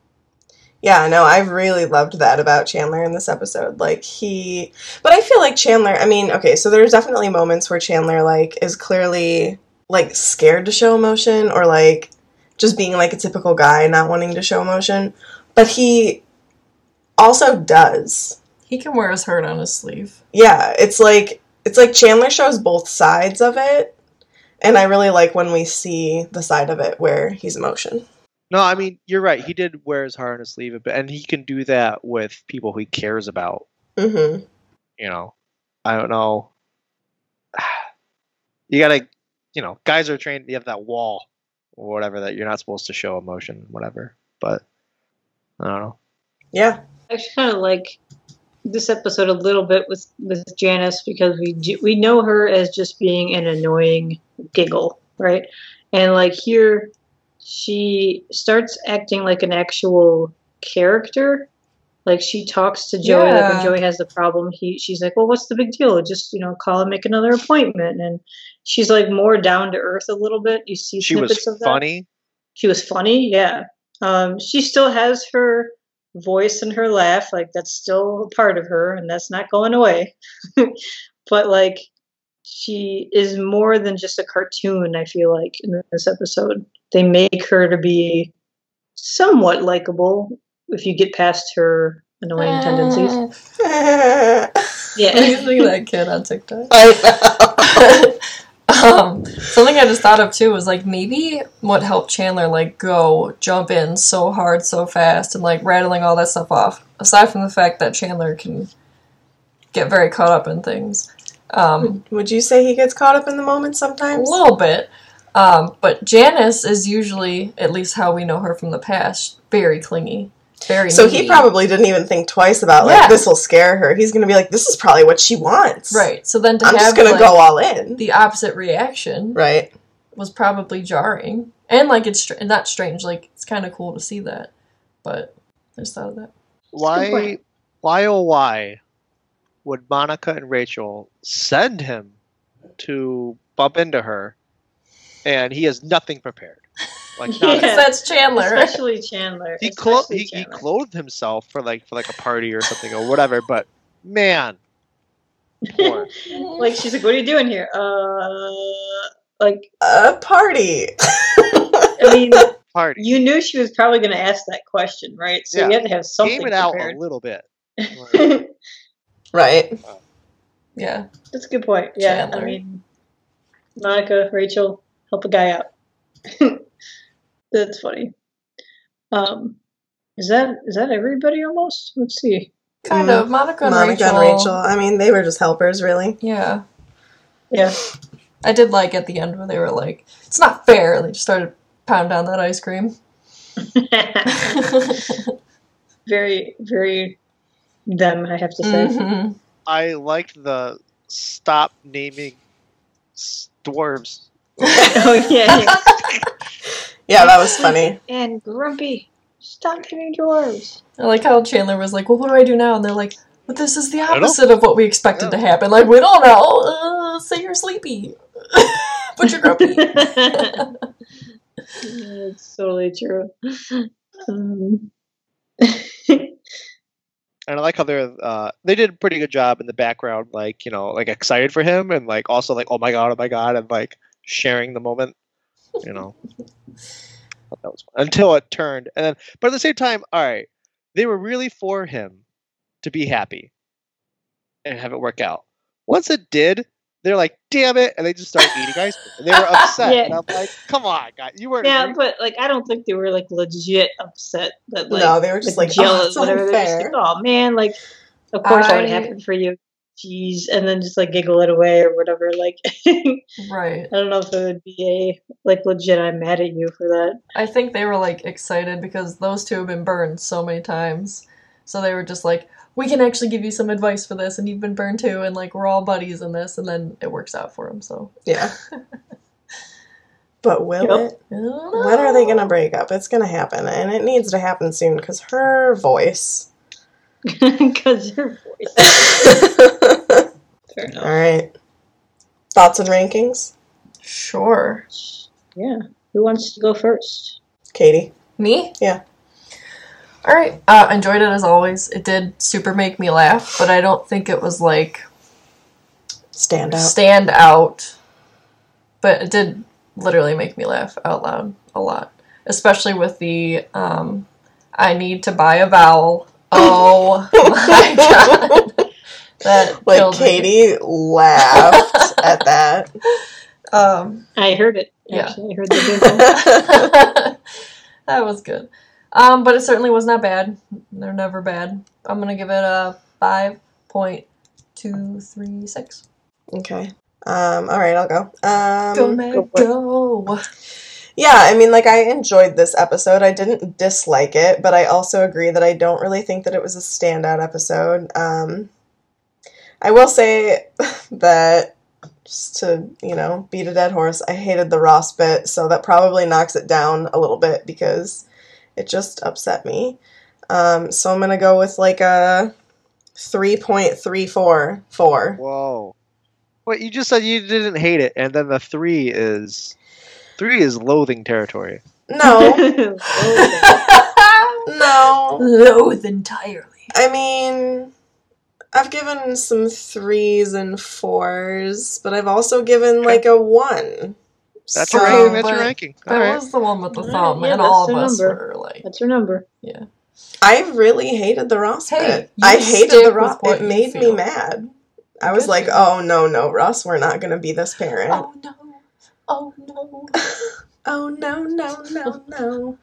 Speaker 3: Yeah, no, I really loved that about Chandler in this episode. Like he but I feel like Chandler, I mean, okay, so there's definitely moments where Chandler like is clearly like scared to show emotion or like just being like a typical guy not wanting to show emotion, but he also does.
Speaker 4: He can wear his heart on his sleeve.
Speaker 3: Yeah, it's like it's like Chandler shows both sides of it. And I really like when we see the side of it where he's emotion.
Speaker 6: No, I mean you're right. He did wear his heart on his sleeve a bit, and he can do that with people he cares about.
Speaker 3: Mhm.
Speaker 6: you know, I don't know. You gotta, you know, guys are trained. You have that wall or whatever that you're not supposed to show emotion, whatever. But I don't know.
Speaker 3: Yeah.
Speaker 5: I actually kind of like this episode a little bit with with Janice because we do, we know her as just being an annoying giggle, right? And like here, she starts acting like an actual character. Like she talks to Joey. Like when Joey has the problem, he she's like, "Well, what's the big deal? Just you know, call and make another appointment." And she's like more down to earth a little bit. You see
Speaker 6: She was
Speaker 5: snippets of that
Speaker 6: funny.
Speaker 5: she was funny yeah um, she still has her voice and her laugh like that's still a part of her and that's not going away but like she is more than just a cartoon i feel like in this episode they make her to be somewhat likable if you get past her annoying tendencies
Speaker 4: I
Speaker 5: yeah
Speaker 4: think that kid on TikTok.
Speaker 3: I know.
Speaker 4: um, something I just thought of too was like maybe what helped Chandler like go jump in so hard so fast and like rattling all that stuff off. Aside from the fact that Chandler can get very caught up in things, um,
Speaker 3: Would you say he gets caught up in the moment sometimes?
Speaker 4: a little bit. Um, but Janice is usually, at least how we know her from the past, very clingy, very.
Speaker 3: So he probably didn't even think twice about like
Speaker 4: Yeah.
Speaker 3: this will scare her. He's gonna be like, this is probably what she wants.
Speaker 4: right. So then to
Speaker 3: I'm
Speaker 4: have
Speaker 3: just gonna
Speaker 4: like,
Speaker 3: go all in.
Speaker 4: the opposite reaction
Speaker 3: Right.
Speaker 4: was probably jarring, and like it's str- not strange. Like it's kind of cool to see that, but I just thought of that.
Speaker 6: Why, why, oh, why would Monica and Rachel send him to bump into her, and he has nothing prepared? Like, not
Speaker 5: Yeah.
Speaker 4: Because that's Chandler.
Speaker 5: especially chandler
Speaker 6: he, clo-
Speaker 5: especially
Speaker 6: he, he clothed himself for like for like a party or something or whatever. But man,
Speaker 5: like she's like what are you doing here uh like
Speaker 3: A party.
Speaker 5: i mean
Speaker 6: party.
Speaker 5: You knew she was probably going to ask that question, right? So
Speaker 6: Yeah.
Speaker 5: you had to have something
Speaker 6: Game it out
Speaker 5: prepared.
Speaker 6: a little bit.
Speaker 3: right.
Speaker 4: yeah,
Speaker 5: That's a good point. Yeah,
Speaker 4: Chandler.
Speaker 5: I mean, Monica, Rachel, help a guy out. That's funny. Um, is that is that everybody almost? Let's see.
Speaker 4: kind
Speaker 3: Mm.
Speaker 4: of. Monica and
Speaker 3: Monica
Speaker 4: Rachel.
Speaker 3: and Rachel. I mean, they were just helpers, really.
Speaker 4: Yeah,
Speaker 5: Yeah,
Speaker 4: I did like at the end where they were like, "It's not fair." They just started pounding down that ice cream.
Speaker 5: very very them. I have to say.
Speaker 4: Mhm.
Speaker 6: I liked the stop naming s- dwarves.
Speaker 5: oh yeah, yeah.
Speaker 3: Yeah, that was funny.
Speaker 5: and Grumpy, stop naming dwarves.
Speaker 4: I like how Chandler was like, "Well, what do I do now?" And they're like, "But this is the opposite of what we expected to happen. Like, we don't know. Uh, say you're sleepy, but you're grumpy."
Speaker 5: it's totally true. Um,
Speaker 6: And I like how they're uh, they did a pretty good job in the background, like you know, like excited for him, and like also like oh my god, oh my god, and like sharing the moment. You know, that was fun. until it turned, and then but at the same time, all right, they were really for him to be happy and have it work out. Once it did, they're like, damn it, and they just start eating ice cream. And they were upset,
Speaker 5: Yeah.
Speaker 6: and I'm like, come on, guys, you weren't.
Speaker 5: yeah,
Speaker 6: re-
Speaker 5: but like I don't think they were like legit upset that like
Speaker 3: no, they were just like, oh,
Speaker 5: jealous,
Speaker 3: it's
Speaker 5: whatever. They're just
Speaker 3: unfair.
Speaker 5: like, oh man, like of course that would happen for you. Jeez, and then just like giggle it away or whatever. Like
Speaker 4: right.
Speaker 5: I don't know if it would be a like legit. I'm mad at you for that.
Speaker 4: I think they were like excited because those two have been burned so many times. So they were just like, we can actually give you some advice for this, and you've been burned too, and like we're all buddies in this, and then it works out for them. So
Speaker 3: Yeah. But will
Speaker 5: Yep.
Speaker 3: it? When are they gonna break up? It's gonna happen, and it needs to happen soon because her voice.
Speaker 5: Because your voice.
Speaker 3: All
Speaker 5: Fair enough.
Speaker 3: right. Thoughts and rankings,
Speaker 4: Sure.
Speaker 5: Yeah. Who wants to go first?
Speaker 3: Katie.
Speaker 4: Me?
Speaker 3: Yeah.
Speaker 4: All right. Uh, enjoyed it as always. It did super make me laugh, but I don't think it was like
Speaker 3: Stand out.
Speaker 4: stand out. But it did literally make me laugh out loud a lot, especially with the um, "I need to buy a vowel." Oh my god, that
Speaker 3: like
Speaker 4: killed me.
Speaker 3: Katie laughed at that.
Speaker 4: Um,
Speaker 5: I heard it.
Speaker 4: Yeah.
Speaker 5: I heard the
Speaker 4: that was good. Um, but it certainly was not bad. They're never bad. I'm gonna give it a five point two three six.
Speaker 3: okay. Um. All right. I'll go. Um.
Speaker 4: Go Meg,
Speaker 5: go
Speaker 4: go!
Speaker 3: Yeah, I mean, like, I enjoyed this episode. I didn't dislike it, but I also agree that I don't really think that it was a standout episode. Um, I will say that, just to, you know, beat a dead horse, I hated the Ross bit, so that probably knocks it down a little bit because it just upset me. Um, so I'm going to go with like a 3.344.
Speaker 6: Whoa. Wait, you just said you didn't hate it, and then the three is three is loathing territory.
Speaker 3: No, no.
Speaker 4: Loathe entirely.
Speaker 3: I mean, I've given some threes and fours, but I've also given like a one.
Speaker 6: That's
Speaker 3: So-
Speaker 6: your ranking. That's your
Speaker 4: but-
Speaker 6: ranking.
Speaker 4: That
Speaker 6: All right.
Speaker 4: was the one with the
Speaker 5: Alright,
Speaker 4: thumb,
Speaker 5: yeah,
Speaker 4: and all of
Speaker 5: that's
Speaker 4: us
Speaker 5: number.
Speaker 4: were like,
Speaker 5: That's your number.
Speaker 4: yeah.
Speaker 3: I really hated the Ross
Speaker 4: Hey,
Speaker 3: bit. I hated the Ross. It made me mad. I was
Speaker 4: Good
Speaker 3: like,
Speaker 4: for
Speaker 3: oh no, no, Ross, we're not gonna be this parent.
Speaker 4: Oh no! Oh no!
Speaker 3: oh no, no, no, no.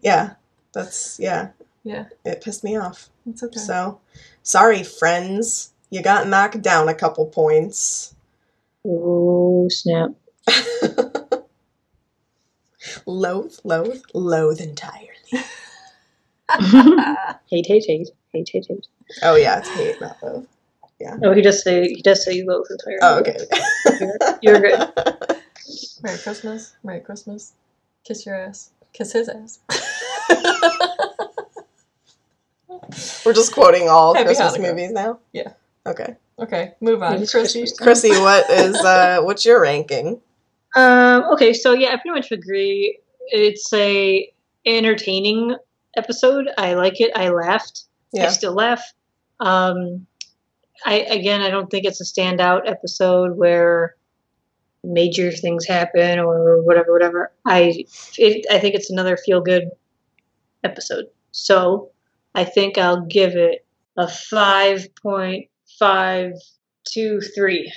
Speaker 3: Yeah, that's yeah.
Speaker 4: Yeah.
Speaker 3: It pissed me off.
Speaker 4: It's okay.
Speaker 3: So, sorry, friends. You got knocked down a couple points.
Speaker 5: Oh snap!
Speaker 3: loathe, loathe, loathe entirely.
Speaker 5: hate, hate, hate, hate, hate, hate.
Speaker 3: Oh yeah, it's hate, not loathe.
Speaker 5: Oh, he does say he does say you loathe entirely.
Speaker 3: Oh okay.
Speaker 5: You're good.
Speaker 4: Merry Christmas! Merry Christmas! Kiss your ass. Kiss his ass.
Speaker 3: We're just quoting all
Speaker 4: Happy
Speaker 3: Christmas
Speaker 4: Hanukkah.
Speaker 3: movies now.
Speaker 4: Yeah.
Speaker 3: Okay,
Speaker 4: okay, move on. Chrissy.
Speaker 3: Chrissy, what is uh, what's your ranking?
Speaker 5: Um, okay, so yeah, I pretty much agree. It's a entertaining episode. I like it. I laughed. I still laugh. Um, I again, I don't think it's a standout episode where major things happen or whatever, whatever. I it, I think it's another feel good episode. So I think I'll give it a five point five two three.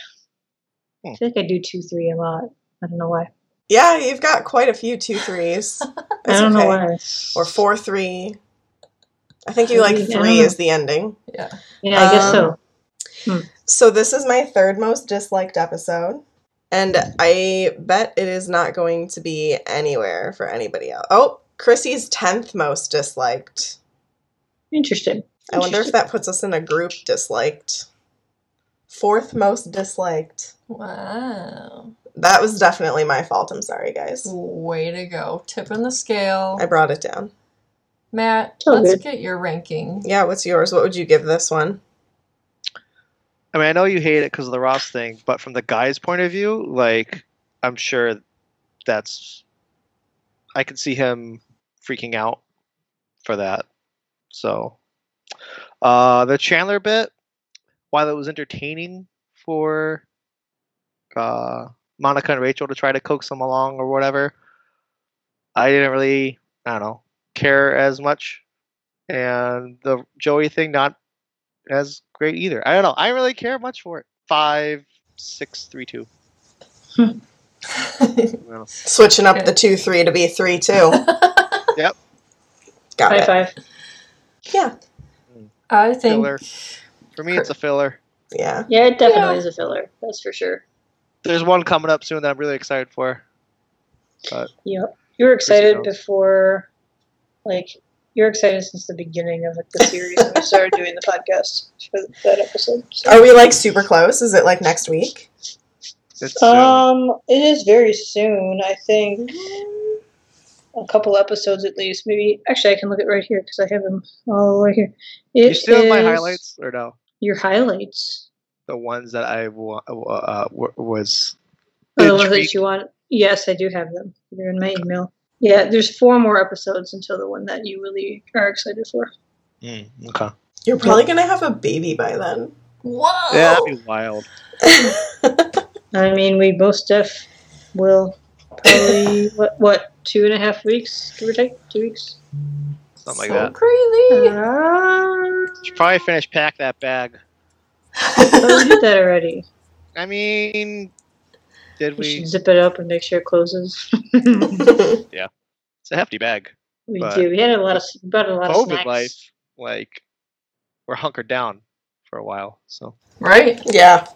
Speaker 5: I
Speaker 6: Hmm.
Speaker 5: feel like I do two three a lot. I don't know why.
Speaker 3: yeah, you've got quite a few two threes.
Speaker 5: I don't
Speaker 3: okay.
Speaker 5: know why.
Speaker 3: Or four three. I think you like
Speaker 5: I don't
Speaker 3: three is the ending.
Speaker 4: Yeah.
Speaker 5: Yeah, I guess
Speaker 3: Um,
Speaker 5: so.
Speaker 3: So this is my third most disliked episode. And I bet it is not going to be anywhere for anybody else. Oh, Chrissy's 10th most disliked.
Speaker 5: Interesting.
Speaker 3: I wonder if that puts us in a group disliked. Fourth most disliked.
Speaker 4: Wow.
Speaker 3: That was definitely my fault. I'm sorry, guys.
Speaker 4: Way to go. Tip in the scale.
Speaker 3: I brought it down.
Speaker 4: Matt,
Speaker 5: Oh,
Speaker 4: let's
Speaker 5: good.
Speaker 4: get your ranking.
Speaker 3: Yeah, what's yours? What would you give this one?
Speaker 6: I mean, I know you hate it because of the Ross thing, but from the guy's point of view, like, I'm sure that's I could see him freaking out for that. So, uh, the Chandler bit, while it was entertaining for uh, Monica and Rachel to try to coax them along or whatever, I didn't really, I don't know, care as much. And the Joey thing, not as great either. I don't know. I didn't really care much for it. Five, six, three, two. Well,
Speaker 3: Switching up the two three to be three two.
Speaker 6: Yep.
Speaker 3: Got
Speaker 5: High
Speaker 3: it.
Speaker 5: five.
Speaker 3: Yeah.
Speaker 4: I think
Speaker 6: filler. For me, it's a filler.
Speaker 3: Yeah.
Speaker 5: Yeah, it definitely
Speaker 4: Yeah.
Speaker 5: is a filler. That's for sure.
Speaker 6: There's one coming up soon that I'm really excited for.
Speaker 5: Yep. You were excited before, like, you were excited since the beginning of like, the series when we started doing the podcast for that episode. So.
Speaker 3: Are we like super close? Is it like next week?
Speaker 6: It's soon.
Speaker 5: Um, it is very soon. I think a couple episodes at least. Maybe actually, I can look at right here because I have them all right here. It
Speaker 6: you still have my highlights or no?
Speaker 5: Your highlights.
Speaker 6: The ones that I wa- uh, w- was.
Speaker 5: Oh, the ones that
Speaker 6: intrigued-
Speaker 5: you want. Yes, I do have them. They're in my email. Yeah, there's four more episodes until the one that you really are excited for.
Speaker 6: Mm, okay.
Speaker 3: You're probably gonna have a baby by then.
Speaker 4: Whoa!
Speaker 6: Yeah, that'd be wild.
Speaker 5: I mean, we most def will probably what what two and a half weeks, give or take, two weeks.
Speaker 6: Something like
Speaker 4: so
Speaker 6: that.
Speaker 4: crazy.
Speaker 5: Ah,
Speaker 6: Should probably finish pack that bag.
Speaker 5: Oh, we did that already.
Speaker 6: I mean, did
Speaker 5: We
Speaker 6: we?
Speaker 5: should zip it up and make sure it closes.
Speaker 6: Yeah, it's a hefty bag.
Speaker 5: we do. We had a lot of brought a lot of
Speaker 6: COVID
Speaker 5: snacks.
Speaker 6: life, like, we're hunkered down for a while. So
Speaker 4: Right?
Speaker 3: yeah.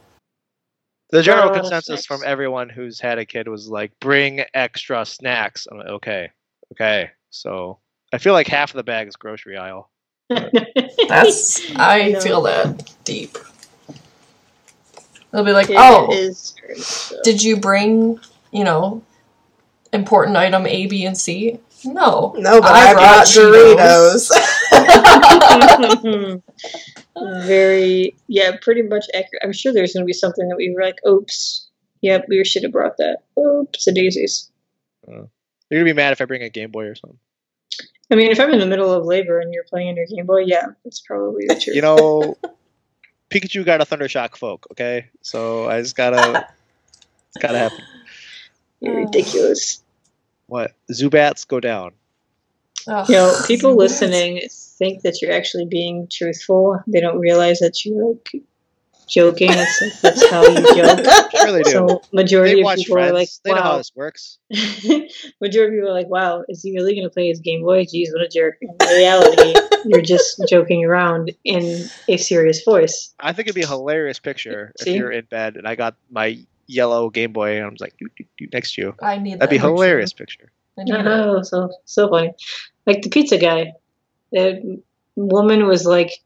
Speaker 6: the general
Speaker 5: a lot of
Speaker 6: consensus from everyone who's had a kid was like, bring extra snacks. I'm like, okay, okay. So I feel like half of the bag is grocery aisle.
Speaker 4: That's I
Speaker 5: know.
Speaker 4: feel that deep. They'll be like,
Speaker 5: It
Speaker 4: "Oh,
Speaker 5: is very so.
Speaker 4: did you bring, you know, important item A, B, and C?" No.
Speaker 3: No, but
Speaker 4: I
Speaker 3: I,
Speaker 4: brought
Speaker 3: brought Doritos.
Speaker 5: very yeah, pretty much accurate. I'm sure there's gonna be something that we were like, oops. Yep, we should have brought that. Oops, the daisies.
Speaker 6: You're gonna be mad if I bring a Game Boy or something.
Speaker 5: I mean, if I'm in the middle of labor and you're playing on your Game Boy, yeah, that's probably the truth.
Speaker 6: You know, Pikachu got a Thundershock folk. Okay, so I just gotta, it's gotta happen.
Speaker 5: You're ridiculous.
Speaker 6: What Zubats go down?
Speaker 4: Ugh.
Speaker 5: You know, people listening think that you're actually being truthful. They don't realize that you're like joking. It's like that's how you joke.
Speaker 6: Sure they do.
Speaker 5: So majority
Speaker 6: they
Speaker 5: of people
Speaker 6: Friends.
Speaker 5: are like,
Speaker 6: they know how
Speaker 5: wow.
Speaker 6: this works.
Speaker 5: majority of people are like, wow, is he really going to play his Game Boy? Jeez, what a jerk. In reality, you're just joking around in a serious voice.
Speaker 6: I think it'd be a hilarious picture if you're in bed and I got my yellow Game Boy and I'm just like next to you.
Speaker 4: I need
Speaker 6: That'd be
Speaker 4: that picture.
Speaker 6: hilarious picture.
Speaker 4: I need it.
Speaker 5: Oh, so so funny. Like the pizza guy. The woman was like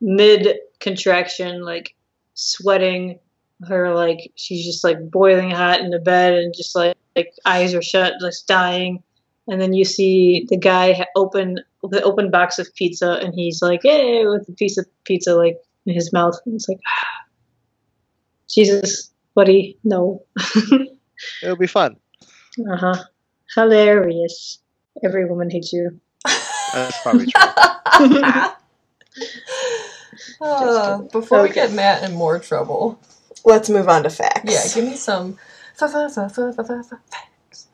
Speaker 5: mid contraction, like sweating. Her like she's just like boiling hot in the bed and just like like eyes are shut, just dying. And then you see the guy open the open box of pizza, and he's like, "Hey!" with a piece of pizza like in his mouth. And it's like, Jesus, buddy, no.
Speaker 6: It'll be fun.
Speaker 5: uh huh. Hilarious. Every woman hates you.
Speaker 6: That's probably true.
Speaker 4: Uh, before we get Matt in more trouble,
Speaker 3: Let's move on to facts.
Speaker 4: yeah, give me some. fa- fa- fa- fa- fa- fa- fa- facts.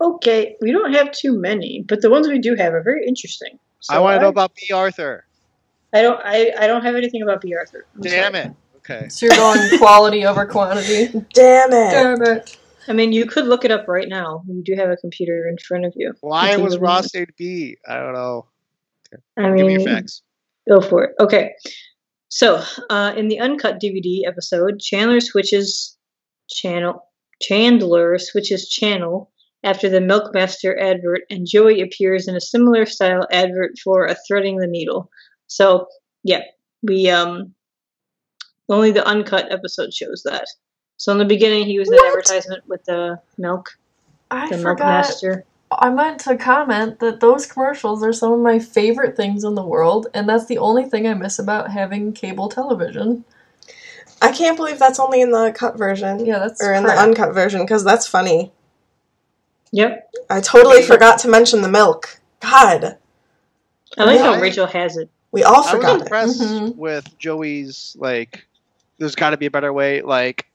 Speaker 5: Okay, we don't have too many, but the ones we do have are very interesting. So
Speaker 6: I want to know about Bea Arthur.
Speaker 5: I don't. I, I don't have anything about Bea Arthur. I'm
Speaker 6: Damn
Speaker 5: sorry.
Speaker 6: it. Okay.
Speaker 4: So you're going quality over quantity.
Speaker 3: Damn it.
Speaker 4: Damn it.
Speaker 5: I mean, you could look it up right now. You do have a computer in front of you.
Speaker 6: Why was Ross
Speaker 5: up.
Speaker 6: named B? I don't know.
Speaker 5: I mean,
Speaker 6: Give me
Speaker 5: mean,
Speaker 6: your facts.
Speaker 5: Go for it. Okay. So, uh, in the uncut DVD episode, Chandler switches channel. Chandler switches channel after the Milkmaster advert, and Joey appears in a similar style advert for a threading the needle. So, yeah, we um only the uncut episode shows that. So in the beginning, he was in an advertisement with the milk,
Speaker 4: I
Speaker 5: the
Speaker 4: forgot.
Speaker 5: Milkmaster.
Speaker 4: I meant to comment that those commercials are some of my favorite things in the world, and that's the only thing I miss about having cable television.
Speaker 3: I can't believe that's only in the cut version.
Speaker 4: Yeah, that's
Speaker 3: or in
Speaker 4: crap.
Speaker 3: the uncut version because that's funny.
Speaker 5: Yep.
Speaker 3: I totally forgot to mention the milk. God,
Speaker 5: I like how
Speaker 6: Yeah.
Speaker 5: Rachel has it.
Speaker 3: we all
Speaker 6: I was
Speaker 3: forgot it.
Speaker 6: impressed
Speaker 4: Mhm.
Speaker 6: with Joey's like. There's got to be a better way, like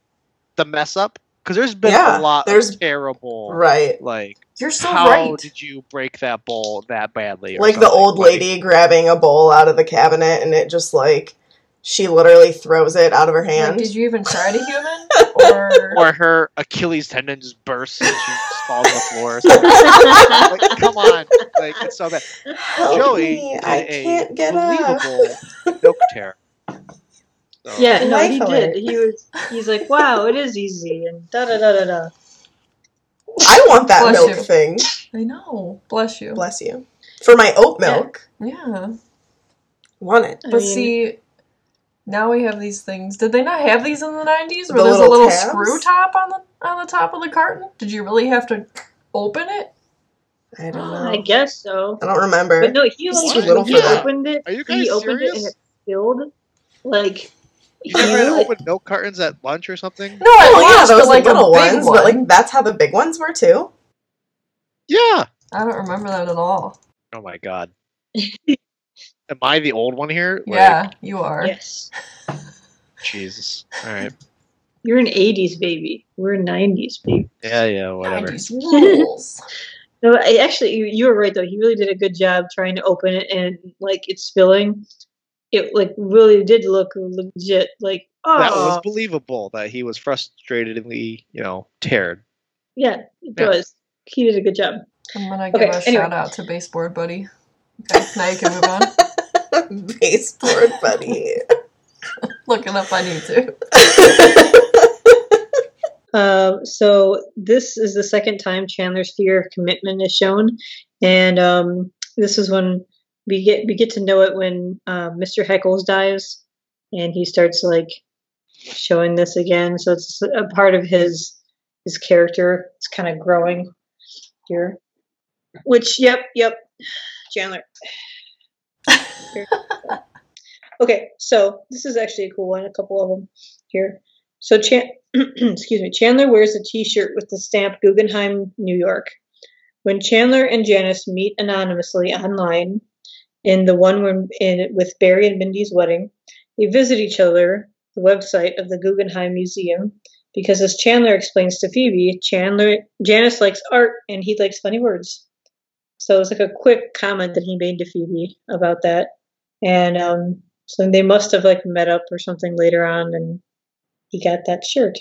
Speaker 6: the mess up, because there's been
Speaker 3: Yeah,
Speaker 6: a lot
Speaker 3: there's-
Speaker 6: of terrible,
Speaker 3: Right.
Speaker 6: like
Speaker 4: You're so right.
Speaker 6: how
Speaker 4: right.
Speaker 6: did you break that bowl that badly? or
Speaker 3: Like the
Speaker 6: something?
Speaker 3: old
Speaker 6: Like,
Speaker 3: lady grabbing a bowl out of the cabinet and it just like she literally throws it out of her
Speaker 4: Like,
Speaker 3: hand.
Speaker 4: did you even try to human? Or,
Speaker 6: or her Achilles tendon just bursts and she just falls on the floor. Or something. like, come on, like it's so bad.
Speaker 3: Help
Speaker 6: Joey
Speaker 3: me,
Speaker 6: did
Speaker 3: I
Speaker 6: a
Speaker 3: can't get up.
Speaker 6: believable milk tear. So,
Speaker 5: Yeah, no, he did. He was. He's like, wow, it is easy, and da da da da da.
Speaker 3: I want that
Speaker 4: Bless
Speaker 3: milk
Speaker 4: you.
Speaker 3: thing.
Speaker 4: I know. Bless you.
Speaker 3: Bless you. For my oat milk.
Speaker 4: Yeah.
Speaker 3: Want it.
Speaker 5: I
Speaker 4: But
Speaker 5: mean,
Speaker 4: see, now we have these things. Did they not have these in the nineties? Where
Speaker 3: The
Speaker 4: there's a
Speaker 3: little
Speaker 4: little
Speaker 3: tabs?
Speaker 4: screw top on the on the top of the carton? Did you really have to open it?
Speaker 3: I don't oh, know.
Speaker 5: I
Speaker 3: know.
Speaker 5: guess so.
Speaker 3: I don't remember.
Speaker 5: But no, he
Speaker 3: It's
Speaker 5: like
Speaker 6: too little
Speaker 5: he
Speaker 6: for that.
Speaker 5: opened it.
Speaker 6: Are you guys
Speaker 5: he opened it
Speaker 6: serious?
Speaker 5: and it filled. Like
Speaker 6: You never had
Speaker 5: really-
Speaker 6: open milk cartons at lunch or something?
Speaker 4: No, I
Speaker 3: Oh yeah, those
Speaker 4: but like
Speaker 3: little
Speaker 4: a
Speaker 3: ones,
Speaker 4: one.
Speaker 3: but like that's how the big ones were too.
Speaker 6: Yeah.
Speaker 4: I don't remember that at all.
Speaker 6: Oh my god. Am I the old one here? Like,
Speaker 4: yeah, you are.
Speaker 5: yes,
Speaker 6: Jesus. All right.
Speaker 5: you're an '80s baby. We're a '90s baby.
Speaker 6: Yeah, yeah, whatever.
Speaker 4: 90s rules.
Speaker 5: No, I, actually, you, you were right though. He really did a good job trying to open it, and like it's spilling. It like really did look legit. Like oh,
Speaker 6: That was believable that he was frustratedly, you know, teared.
Speaker 5: yeah, it
Speaker 6: Yeah.
Speaker 5: was. He did a good job.
Speaker 4: I'm gonna give
Speaker 5: Okay,
Speaker 4: a
Speaker 5: anyway.
Speaker 4: shout out to baseboard buddy. Okay, now you can move on.
Speaker 3: Baseboard buddy.
Speaker 4: Looking up on YouTube.
Speaker 5: Um, so this is the second time Chandler's fear of commitment is shown, and um, this is when we get we get to know it when uh, Mr. Heckles dies, and he starts like showing this again. So it's a part of his his character. It's kind of growing here. Which, yep, yep, Chandler. okay, so this is actually a cool one. A couple of them here. So, Chan- excuse me, Chandler wears a T-shirt with the stamp Guggenheim, New York. When Chandler and Janice meet anonymously online, in the one when, in, with Barry and Mindy's wedding, they visit each other, the website of the Guggenheim Museum, because as Chandler explains to Phoebe, Chandler Janice likes art and he likes funny words. So it's like a quick comment that he made to Phoebe about that, and um, so they must have like met up or something later on, and he got that shirt.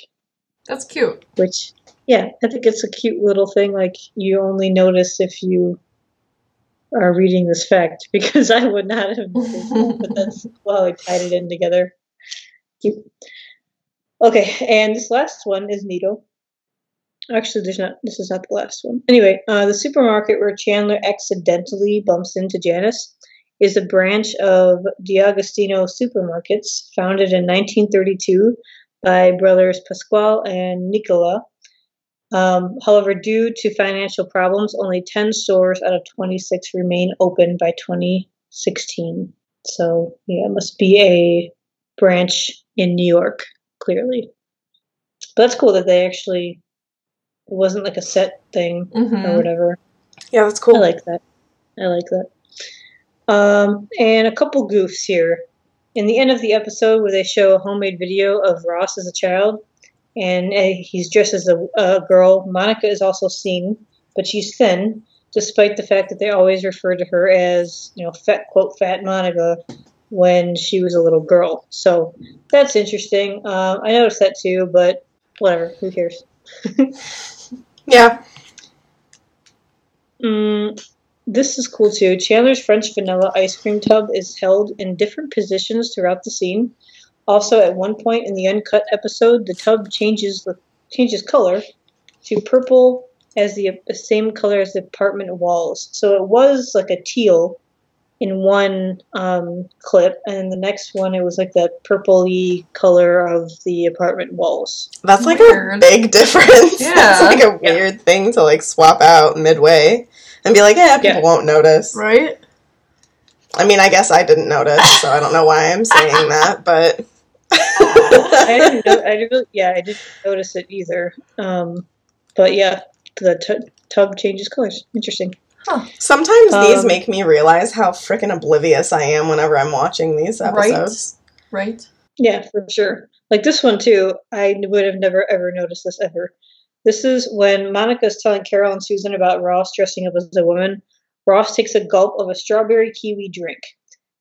Speaker 4: That's cute.
Speaker 5: Which, yeah, I think it's a cute little thing. Like you only notice if you are reading this fact, because I would not have. but that's well, I tied it in together. Cute. Okay, and this last one is Nito. Actually, there's not. This is not the last one. Anyway, uh, the supermarket where Chandler accidentally bumps into Janice is a branch of D'Agostino Supermarkets, founded in 1932 by brothers Pasquale and Nicola. Um, however, due to financial problems, only 10 stores out of 26 remain open by 2016. So, yeah, it must be a branch in New York, clearly. But that's cool that they actually, it wasn't like a set thing or
Speaker 4: hmm
Speaker 5: whatever.
Speaker 3: yeah, that's cool.
Speaker 5: I like that. I like that. Um, and a couple goofs here. In the end of the episode, where they show a homemade video of Ross as a child, and uh, he's dressed as a, a girl, Monica is also seen, but she's thin, despite the fact that they always refer to her as, you know, fat quote fat Monica when she was a little girl. So that's interesting. Uh, I noticed that too, but whatever. Who cares?
Speaker 3: Yeah.
Speaker 5: Mm, this is cool too. Chandler's French vanilla ice cream tub is held in different positions throughout the scene. Also, at one point in the uncut episode, the tub changes the changes color to purple as the the same color as the apartment walls. So it was like a teal in one um, clip, and the next one it was like that purpley color of the apartment walls.
Speaker 3: That's like a big difference.
Speaker 4: Yeah.
Speaker 3: It's like a
Speaker 5: Yeah.
Speaker 3: weird thing to like swap out midway and be like, yeah, people
Speaker 5: Yeah.
Speaker 3: won't notice.
Speaker 4: Right?
Speaker 3: I mean, I guess I didn't notice, so I don't know why I'm saying that, but
Speaker 5: I didn't know, I didn't really, yeah, I didn't notice it either. Um, but yeah, the t- tub changes colors. Interesting.
Speaker 3: Sometimes these
Speaker 5: Um,
Speaker 3: make me realize how freaking oblivious I am whenever I'm watching these episodes.
Speaker 4: Right? Right?
Speaker 5: Yeah, for sure. Like this one too, I would have never ever noticed this ever. This is when Monica's telling Carol and Susan about Ross dressing up as a woman. Ross takes a gulp of a strawberry kiwi drink.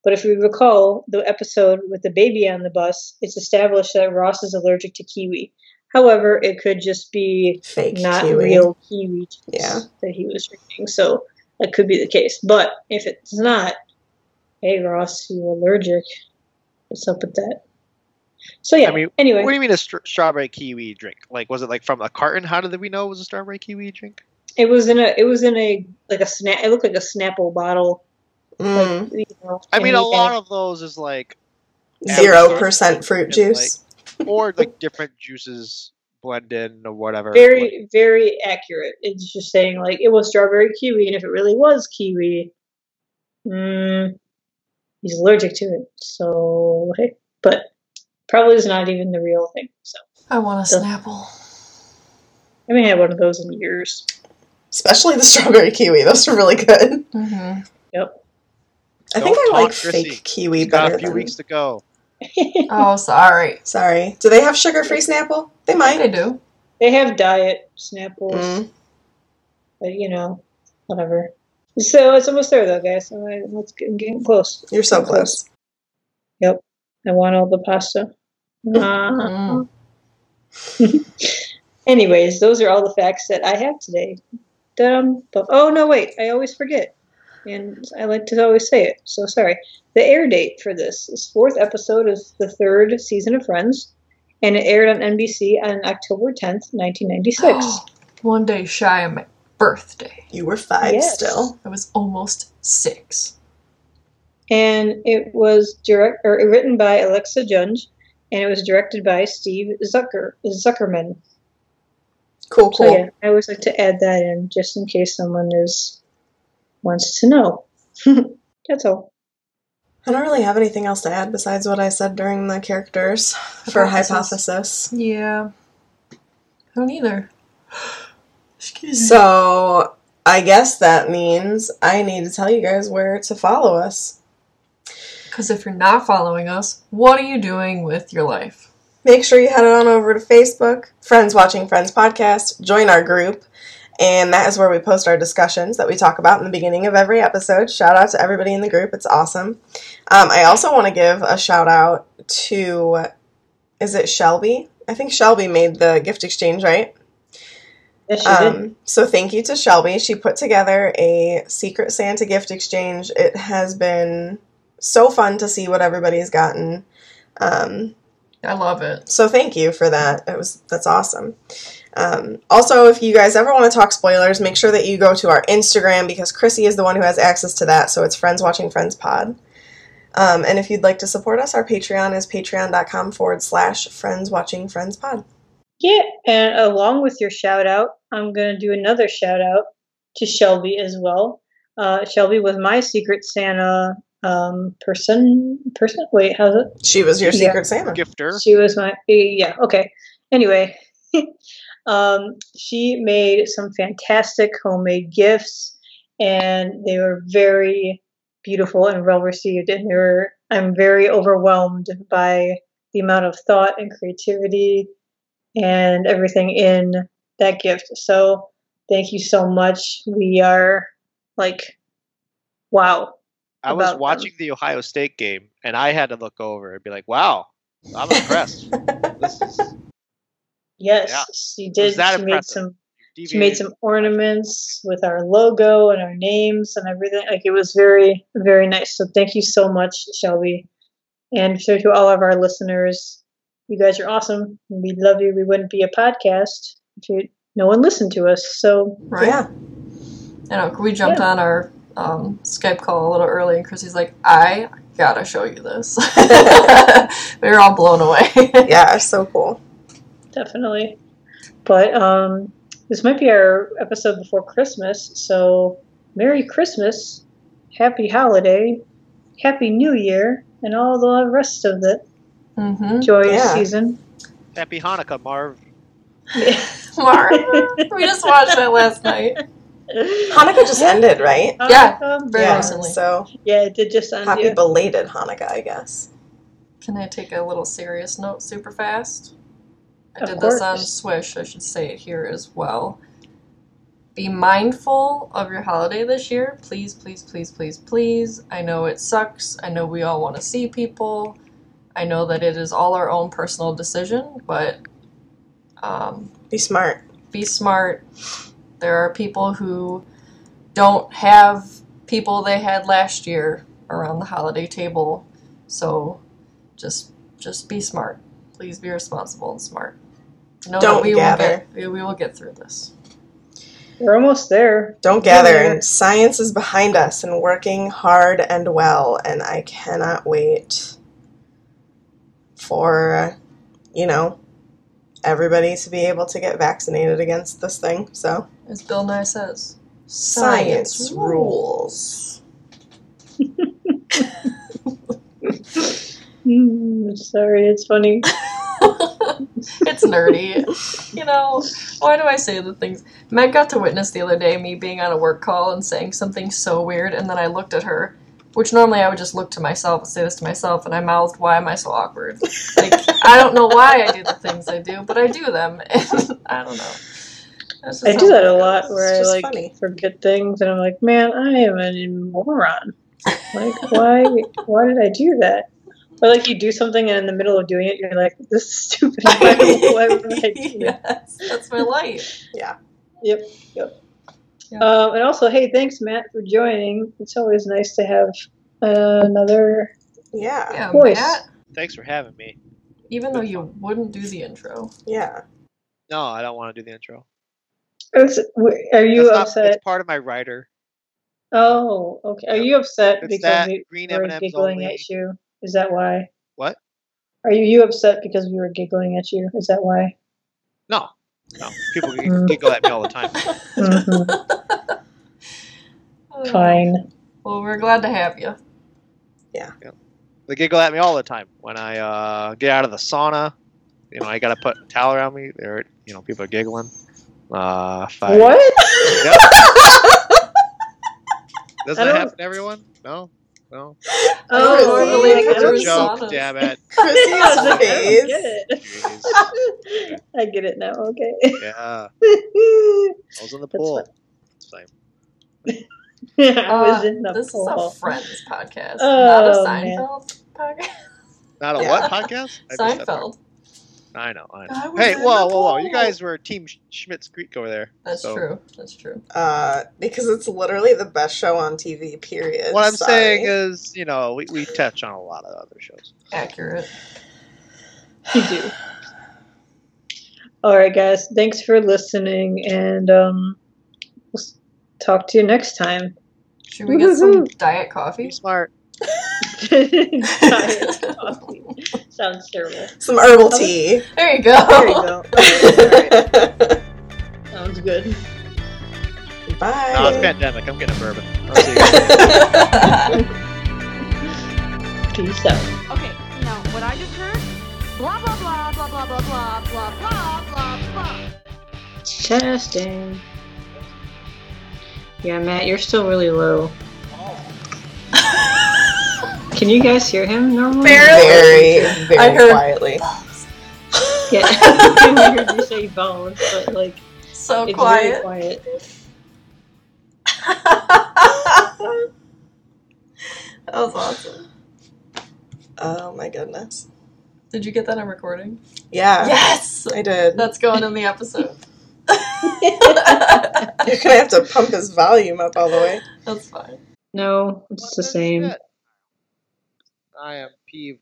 Speaker 5: But if we recall the episode with the baby on the bus, it's established that Ross is allergic to kiwi. However, it could just be
Speaker 3: Fake
Speaker 5: not
Speaker 3: kiwi.
Speaker 5: real kiwi juice
Speaker 3: Yeah.
Speaker 5: that he was drinking. So that could be the case. But if it's not, hey Ross, you're allergic. What's up with that? So yeah.
Speaker 6: I mean,
Speaker 5: anyway,
Speaker 6: What do you mean a str- strawberry kiwi drink? Like, was it like from a carton? How did we know it was a strawberry kiwi drink?
Speaker 5: it was in a it was in a like a snap. It looked like a Snapple bottle.
Speaker 3: Mm,
Speaker 5: Like, you know,
Speaker 6: I mean, a lot of those is like,
Speaker 3: Zero percent fruit
Speaker 6: It's
Speaker 3: juice.
Speaker 6: or like different juices blend in or whatever. Like,
Speaker 5: very very accurate. It's just saying like it was strawberry kiwi, and if it really was kiwi, mm, he's allergic to it. So, hey, but probably is not even the real thing. So
Speaker 4: I want a
Speaker 5: So-
Speaker 4: Snapple.
Speaker 5: I haven't had one of those in years.
Speaker 3: Especially the strawberry kiwi. Those are really good.
Speaker 4: Mm-hmm.
Speaker 5: Yep.
Speaker 3: I think
Speaker 6: Don't
Speaker 3: I like
Speaker 6: Chrissy.
Speaker 3: fake kiwi
Speaker 6: It's got
Speaker 3: better
Speaker 6: a few
Speaker 3: than.
Speaker 6: weeks to go.
Speaker 4: Oh, sorry.
Speaker 3: Sorry. Do they have sugar-free Snapple? They
Speaker 4: They
Speaker 3: might.
Speaker 4: do.
Speaker 5: they have diet Snapples,
Speaker 3: Mm.
Speaker 5: but you know, whatever. So it's almost there though, guys. All right, let's get getting close.
Speaker 3: You're so close.
Speaker 5: Yep. I want all the pasta.
Speaker 4: Mm.
Speaker 5: Anyways, those are all the facts that I have today. Dum, but oh no, wait! I always forget, and I like to always say it. So sorry. The air date for this this fourth episode is the third season of Friends, and it aired on NBC on October tenth, nineteen ninety six.
Speaker 4: One day shy of my birthday.
Speaker 3: You were five
Speaker 5: Yes.
Speaker 3: still.
Speaker 4: I was almost six.
Speaker 5: and it was direct or written by Alexa Junge, and it was directed by Steve Zucker Zuckerman.
Speaker 3: Cool, cool.
Speaker 5: So yeah, I always like to add that in just in case someone is wants to know. That's all.
Speaker 3: I don't really have anything else to add besides what I said during the characters for
Speaker 4: Hypothesis.
Speaker 3: hypothesis.
Speaker 4: Yeah. I don't either. Excuse me.
Speaker 3: So I guess that means I need to tell you guys where to follow us.
Speaker 4: Because if you're not following us, what are you doing with your life?
Speaker 3: Make sure you head on over to Facebook, Friends Watching Friends Podcast, join our group, and that is where we post our discussions that we talk about in the beginning of every episode. Shout out to everybody in the group, it's awesome. Um, I also want to give a shout out to, is it Shelby? I think Shelby made the gift exchange, right?
Speaker 5: Yes, you did.
Speaker 3: Um, so thank you to Shelby. She put together a Secret Santa gift exchange. It has been so fun to see what everybody's gotten. Um,
Speaker 4: I love it.
Speaker 3: so thank you for that. It was that's awesome. Um, also, if you guys ever want to talk spoilers, make sure that you go to our Instagram because Chrissy is the one who has access to that. So it's Friends Watching Friends Pod. Um, and if you'd like to support us, our Patreon is patreon.com forward slash Friends Watching Friends Pod.
Speaker 5: Yeah, and along with your shout out, I'm gonna do another shout out to Shelby as well. Uh, Shelby was my Secret Santa um, person. Person? Wait, how's it?
Speaker 3: She was your
Speaker 5: Yeah.
Speaker 3: Secret Santa.
Speaker 6: Gifter.
Speaker 5: She was my yeah. Okay. Anyway, um, she made some fantastic homemade gifts, and they were very beautiful and well received. And they were I'm very overwhelmed by the amount of thought and creativity and everything in that gift. So thank you so much. We are like, wow.
Speaker 6: I was
Speaker 5: about them.
Speaker 6: watching the Ohio State game, and I had to look over and be like, "Wow, I'm impressed." this is
Speaker 5: Yes,
Speaker 6: Yeah.
Speaker 5: she did.
Speaker 6: that
Speaker 5: She made
Speaker 6: impressive?
Speaker 5: some. She made some ornaments with our logo and our names and everything. Like it was very, very nice. So thank you so much, Shelby. And so to all of our listeners, you guys are awesome. We love you. We wouldn't be a podcast if you, no one listened to us. So
Speaker 4: Right?
Speaker 3: Yeah.
Speaker 4: I know. We jumped
Speaker 5: Yeah.
Speaker 4: on our um, Skype call a little early, and Chrissy's like, I gotta show you this. we were all blown away.
Speaker 3: Yeah, it's so cool.
Speaker 5: Definitely. But um, this might be our episode before Christmas. So Merry Christmas, Happy Holiday, Happy New Year, and all the rest of it.
Speaker 4: mm-hmm.
Speaker 5: Joyous
Speaker 3: Yeah.
Speaker 5: season.
Speaker 6: Happy Hanukkah, Marv.
Speaker 4: Mark, we just watched that last night.
Speaker 3: Hanukkah just ended, right?
Speaker 4: Yeah, very
Speaker 3: yeah.
Speaker 4: recently.
Speaker 3: So
Speaker 5: Yeah, it did just end.
Speaker 3: happy
Speaker 5: yeah.
Speaker 3: belated Hanukkah, I guess.
Speaker 4: Can I take a little serious note super fast? I
Speaker 5: Of
Speaker 4: did this on. Swish. I should say it here as well. Be mindful of your holiday this year. Please, please, please, please, please. I know it sucks. I know we all want to see people. I know that it is all our own personal decision, but um,
Speaker 3: Be smart.
Speaker 4: be smart. There are people who don't have people they had last year around the holiday table. So just just be smart. Please be responsible and smart. Know
Speaker 3: Don't
Speaker 4: that we
Speaker 3: gather.
Speaker 4: will get we, we will get through this.
Speaker 5: We're almost there.
Speaker 3: Don't gather.
Speaker 5: Yeah.
Speaker 3: And science is behind us and working hard and well. And I cannot wait for, you know, everybody to be able to get vaccinated against this thing. So,
Speaker 4: As Bill Nye says.
Speaker 3: science rules.
Speaker 5: Mm, sorry, it's funny.
Speaker 4: it's nerdy. You know, why do I say the things? Meg got to witness the other day me being on a work call and saying something so weird, and then I looked at her, which normally I would just look to myself and say this to myself, and I mouthed, Why am I so awkward? Like, I don't know why I do the things I do, but I do them, and I don't know.
Speaker 5: I do that a lot where I like
Speaker 3: funny.
Speaker 5: forget things and I'm like, man, I am a moron. Like, why? Why did I do that? Or like you do something and in the middle of doing it, you're like, this is stupid. Why, why would I do that?
Speaker 4: yes, that's my life. Yeah.
Speaker 5: Yep, yep.
Speaker 4: Yeah.
Speaker 5: Um, and also, hey, thanks Matt for joining. It's always nice to have uh, another.
Speaker 3: Yeah.
Speaker 4: Yeah,
Speaker 5: Voice.
Speaker 4: Matt,
Speaker 6: Thanks for having me.
Speaker 4: even though you wouldn't do the intro.
Speaker 3: Yeah.
Speaker 6: No, I don't want to do the intro.
Speaker 5: It's- Are you
Speaker 6: That's not-
Speaker 5: upset?
Speaker 6: it's part of my writer.
Speaker 5: Oh, okay. Are
Speaker 6: Yep.
Speaker 5: you upset
Speaker 6: It's
Speaker 5: because
Speaker 6: that,
Speaker 5: we
Speaker 6: green M&Ms
Speaker 5: giggling
Speaker 6: only.
Speaker 5: at you? Is that why?
Speaker 6: What?
Speaker 5: Are you, you upset because we were giggling at you? Is that why?
Speaker 6: No, no. People giggle at me all the time.
Speaker 5: Mhm.
Speaker 4: Uh,
Speaker 5: Fine.
Speaker 4: Well, we're glad to have you. Yeah.
Speaker 6: They giggle at me all the time when I uh, get out of the sauna. You know, I gotta put a towel around me. There, you know, people are giggling. Uh, I-
Speaker 5: What?
Speaker 6: Yep. Doesn't that happen to everyone? No, no.
Speaker 5: Oh,
Speaker 3: normally
Speaker 5: like,
Speaker 3: It's
Speaker 6: It's
Speaker 3: a
Speaker 6: a
Speaker 4: Through
Speaker 6: joke. Damn it.
Speaker 3: Chrissy's
Speaker 5: I was like, I don't
Speaker 3: face.
Speaker 5: get it. I get it now. Okay.
Speaker 6: Yeah, I was in the pool. It's fine.
Speaker 5: I was
Speaker 4: Uh,
Speaker 5: in the
Speaker 4: this
Speaker 5: pool.
Speaker 4: is a Friends podcast, not a
Speaker 5: Oh, man.
Speaker 4: Seinfeld podcast.
Speaker 6: Not a
Speaker 3: Yeah.
Speaker 6: what podcast? I missed that part.
Speaker 4: Seinfeld.
Speaker 6: I know, I know.
Speaker 4: I
Speaker 6: hey, whoa, whoa, whoa! You guys were Team Schitt's Creek over there.
Speaker 4: That's
Speaker 6: so-
Speaker 4: true. That's true.
Speaker 3: Uh, because it's literally the best show on TV, period.
Speaker 6: What I'm
Speaker 3: Sorry.
Speaker 6: saying is, you know, we, we touch on a lot of other shows.
Speaker 4: Accurate.
Speaker 5: You do. All right, guys. Thanks for listening, and um, we'll talk to you next time.
Speaker 4: Should we get some
Speaker 5: Woo-hoo-hoo.
Speaker 4: diet
Speaker 6: Be
Speaker 4: coffee?
Speaker 6: smart.
Speaker 5: Diet coffee. Sounds terrible.
Speaker 3: Some herbal tea.
Speaker 4: There you go.
Speaker 5: There you go. Sounds good.
Speaker 3: Bye.
Speaker 6: No, it's pandemic. I'm getting a bourbon. I'll see you.
Speaker 5: Peace out.
Speaker 7: Okay, now what I just heard? Blah blah blah blah blah blah blah blah blah blah blah.
Speaker 5: Testing. Yeah, Matt, you're still really low. Can you guys hear him normally?
Speaker 3: Very, very
Speaker 4: I heard-
Speaker 3: quietly.
Speaker 5: Yeah, I heard you say bones, but like
Speaker 4: so
Speaker 5: it's
Speaker 4: quiet.
Speaker 5: very quiet.
Speaker 4: that was awesome.
Speaker 3: Oh my goodness.
Speaker 4: Did you get that on recording?
Speaker 3: Yeah,
Speaker 4: Yes.
Speaker 3: I did.
Speaker 4: That's going in the episode.
Speaker 3: You're gonna have to pump his volume up all the way.
Speaker 4: That's fine.
Speaker 5: No, it's the same.
Speaker 6: I am peeved.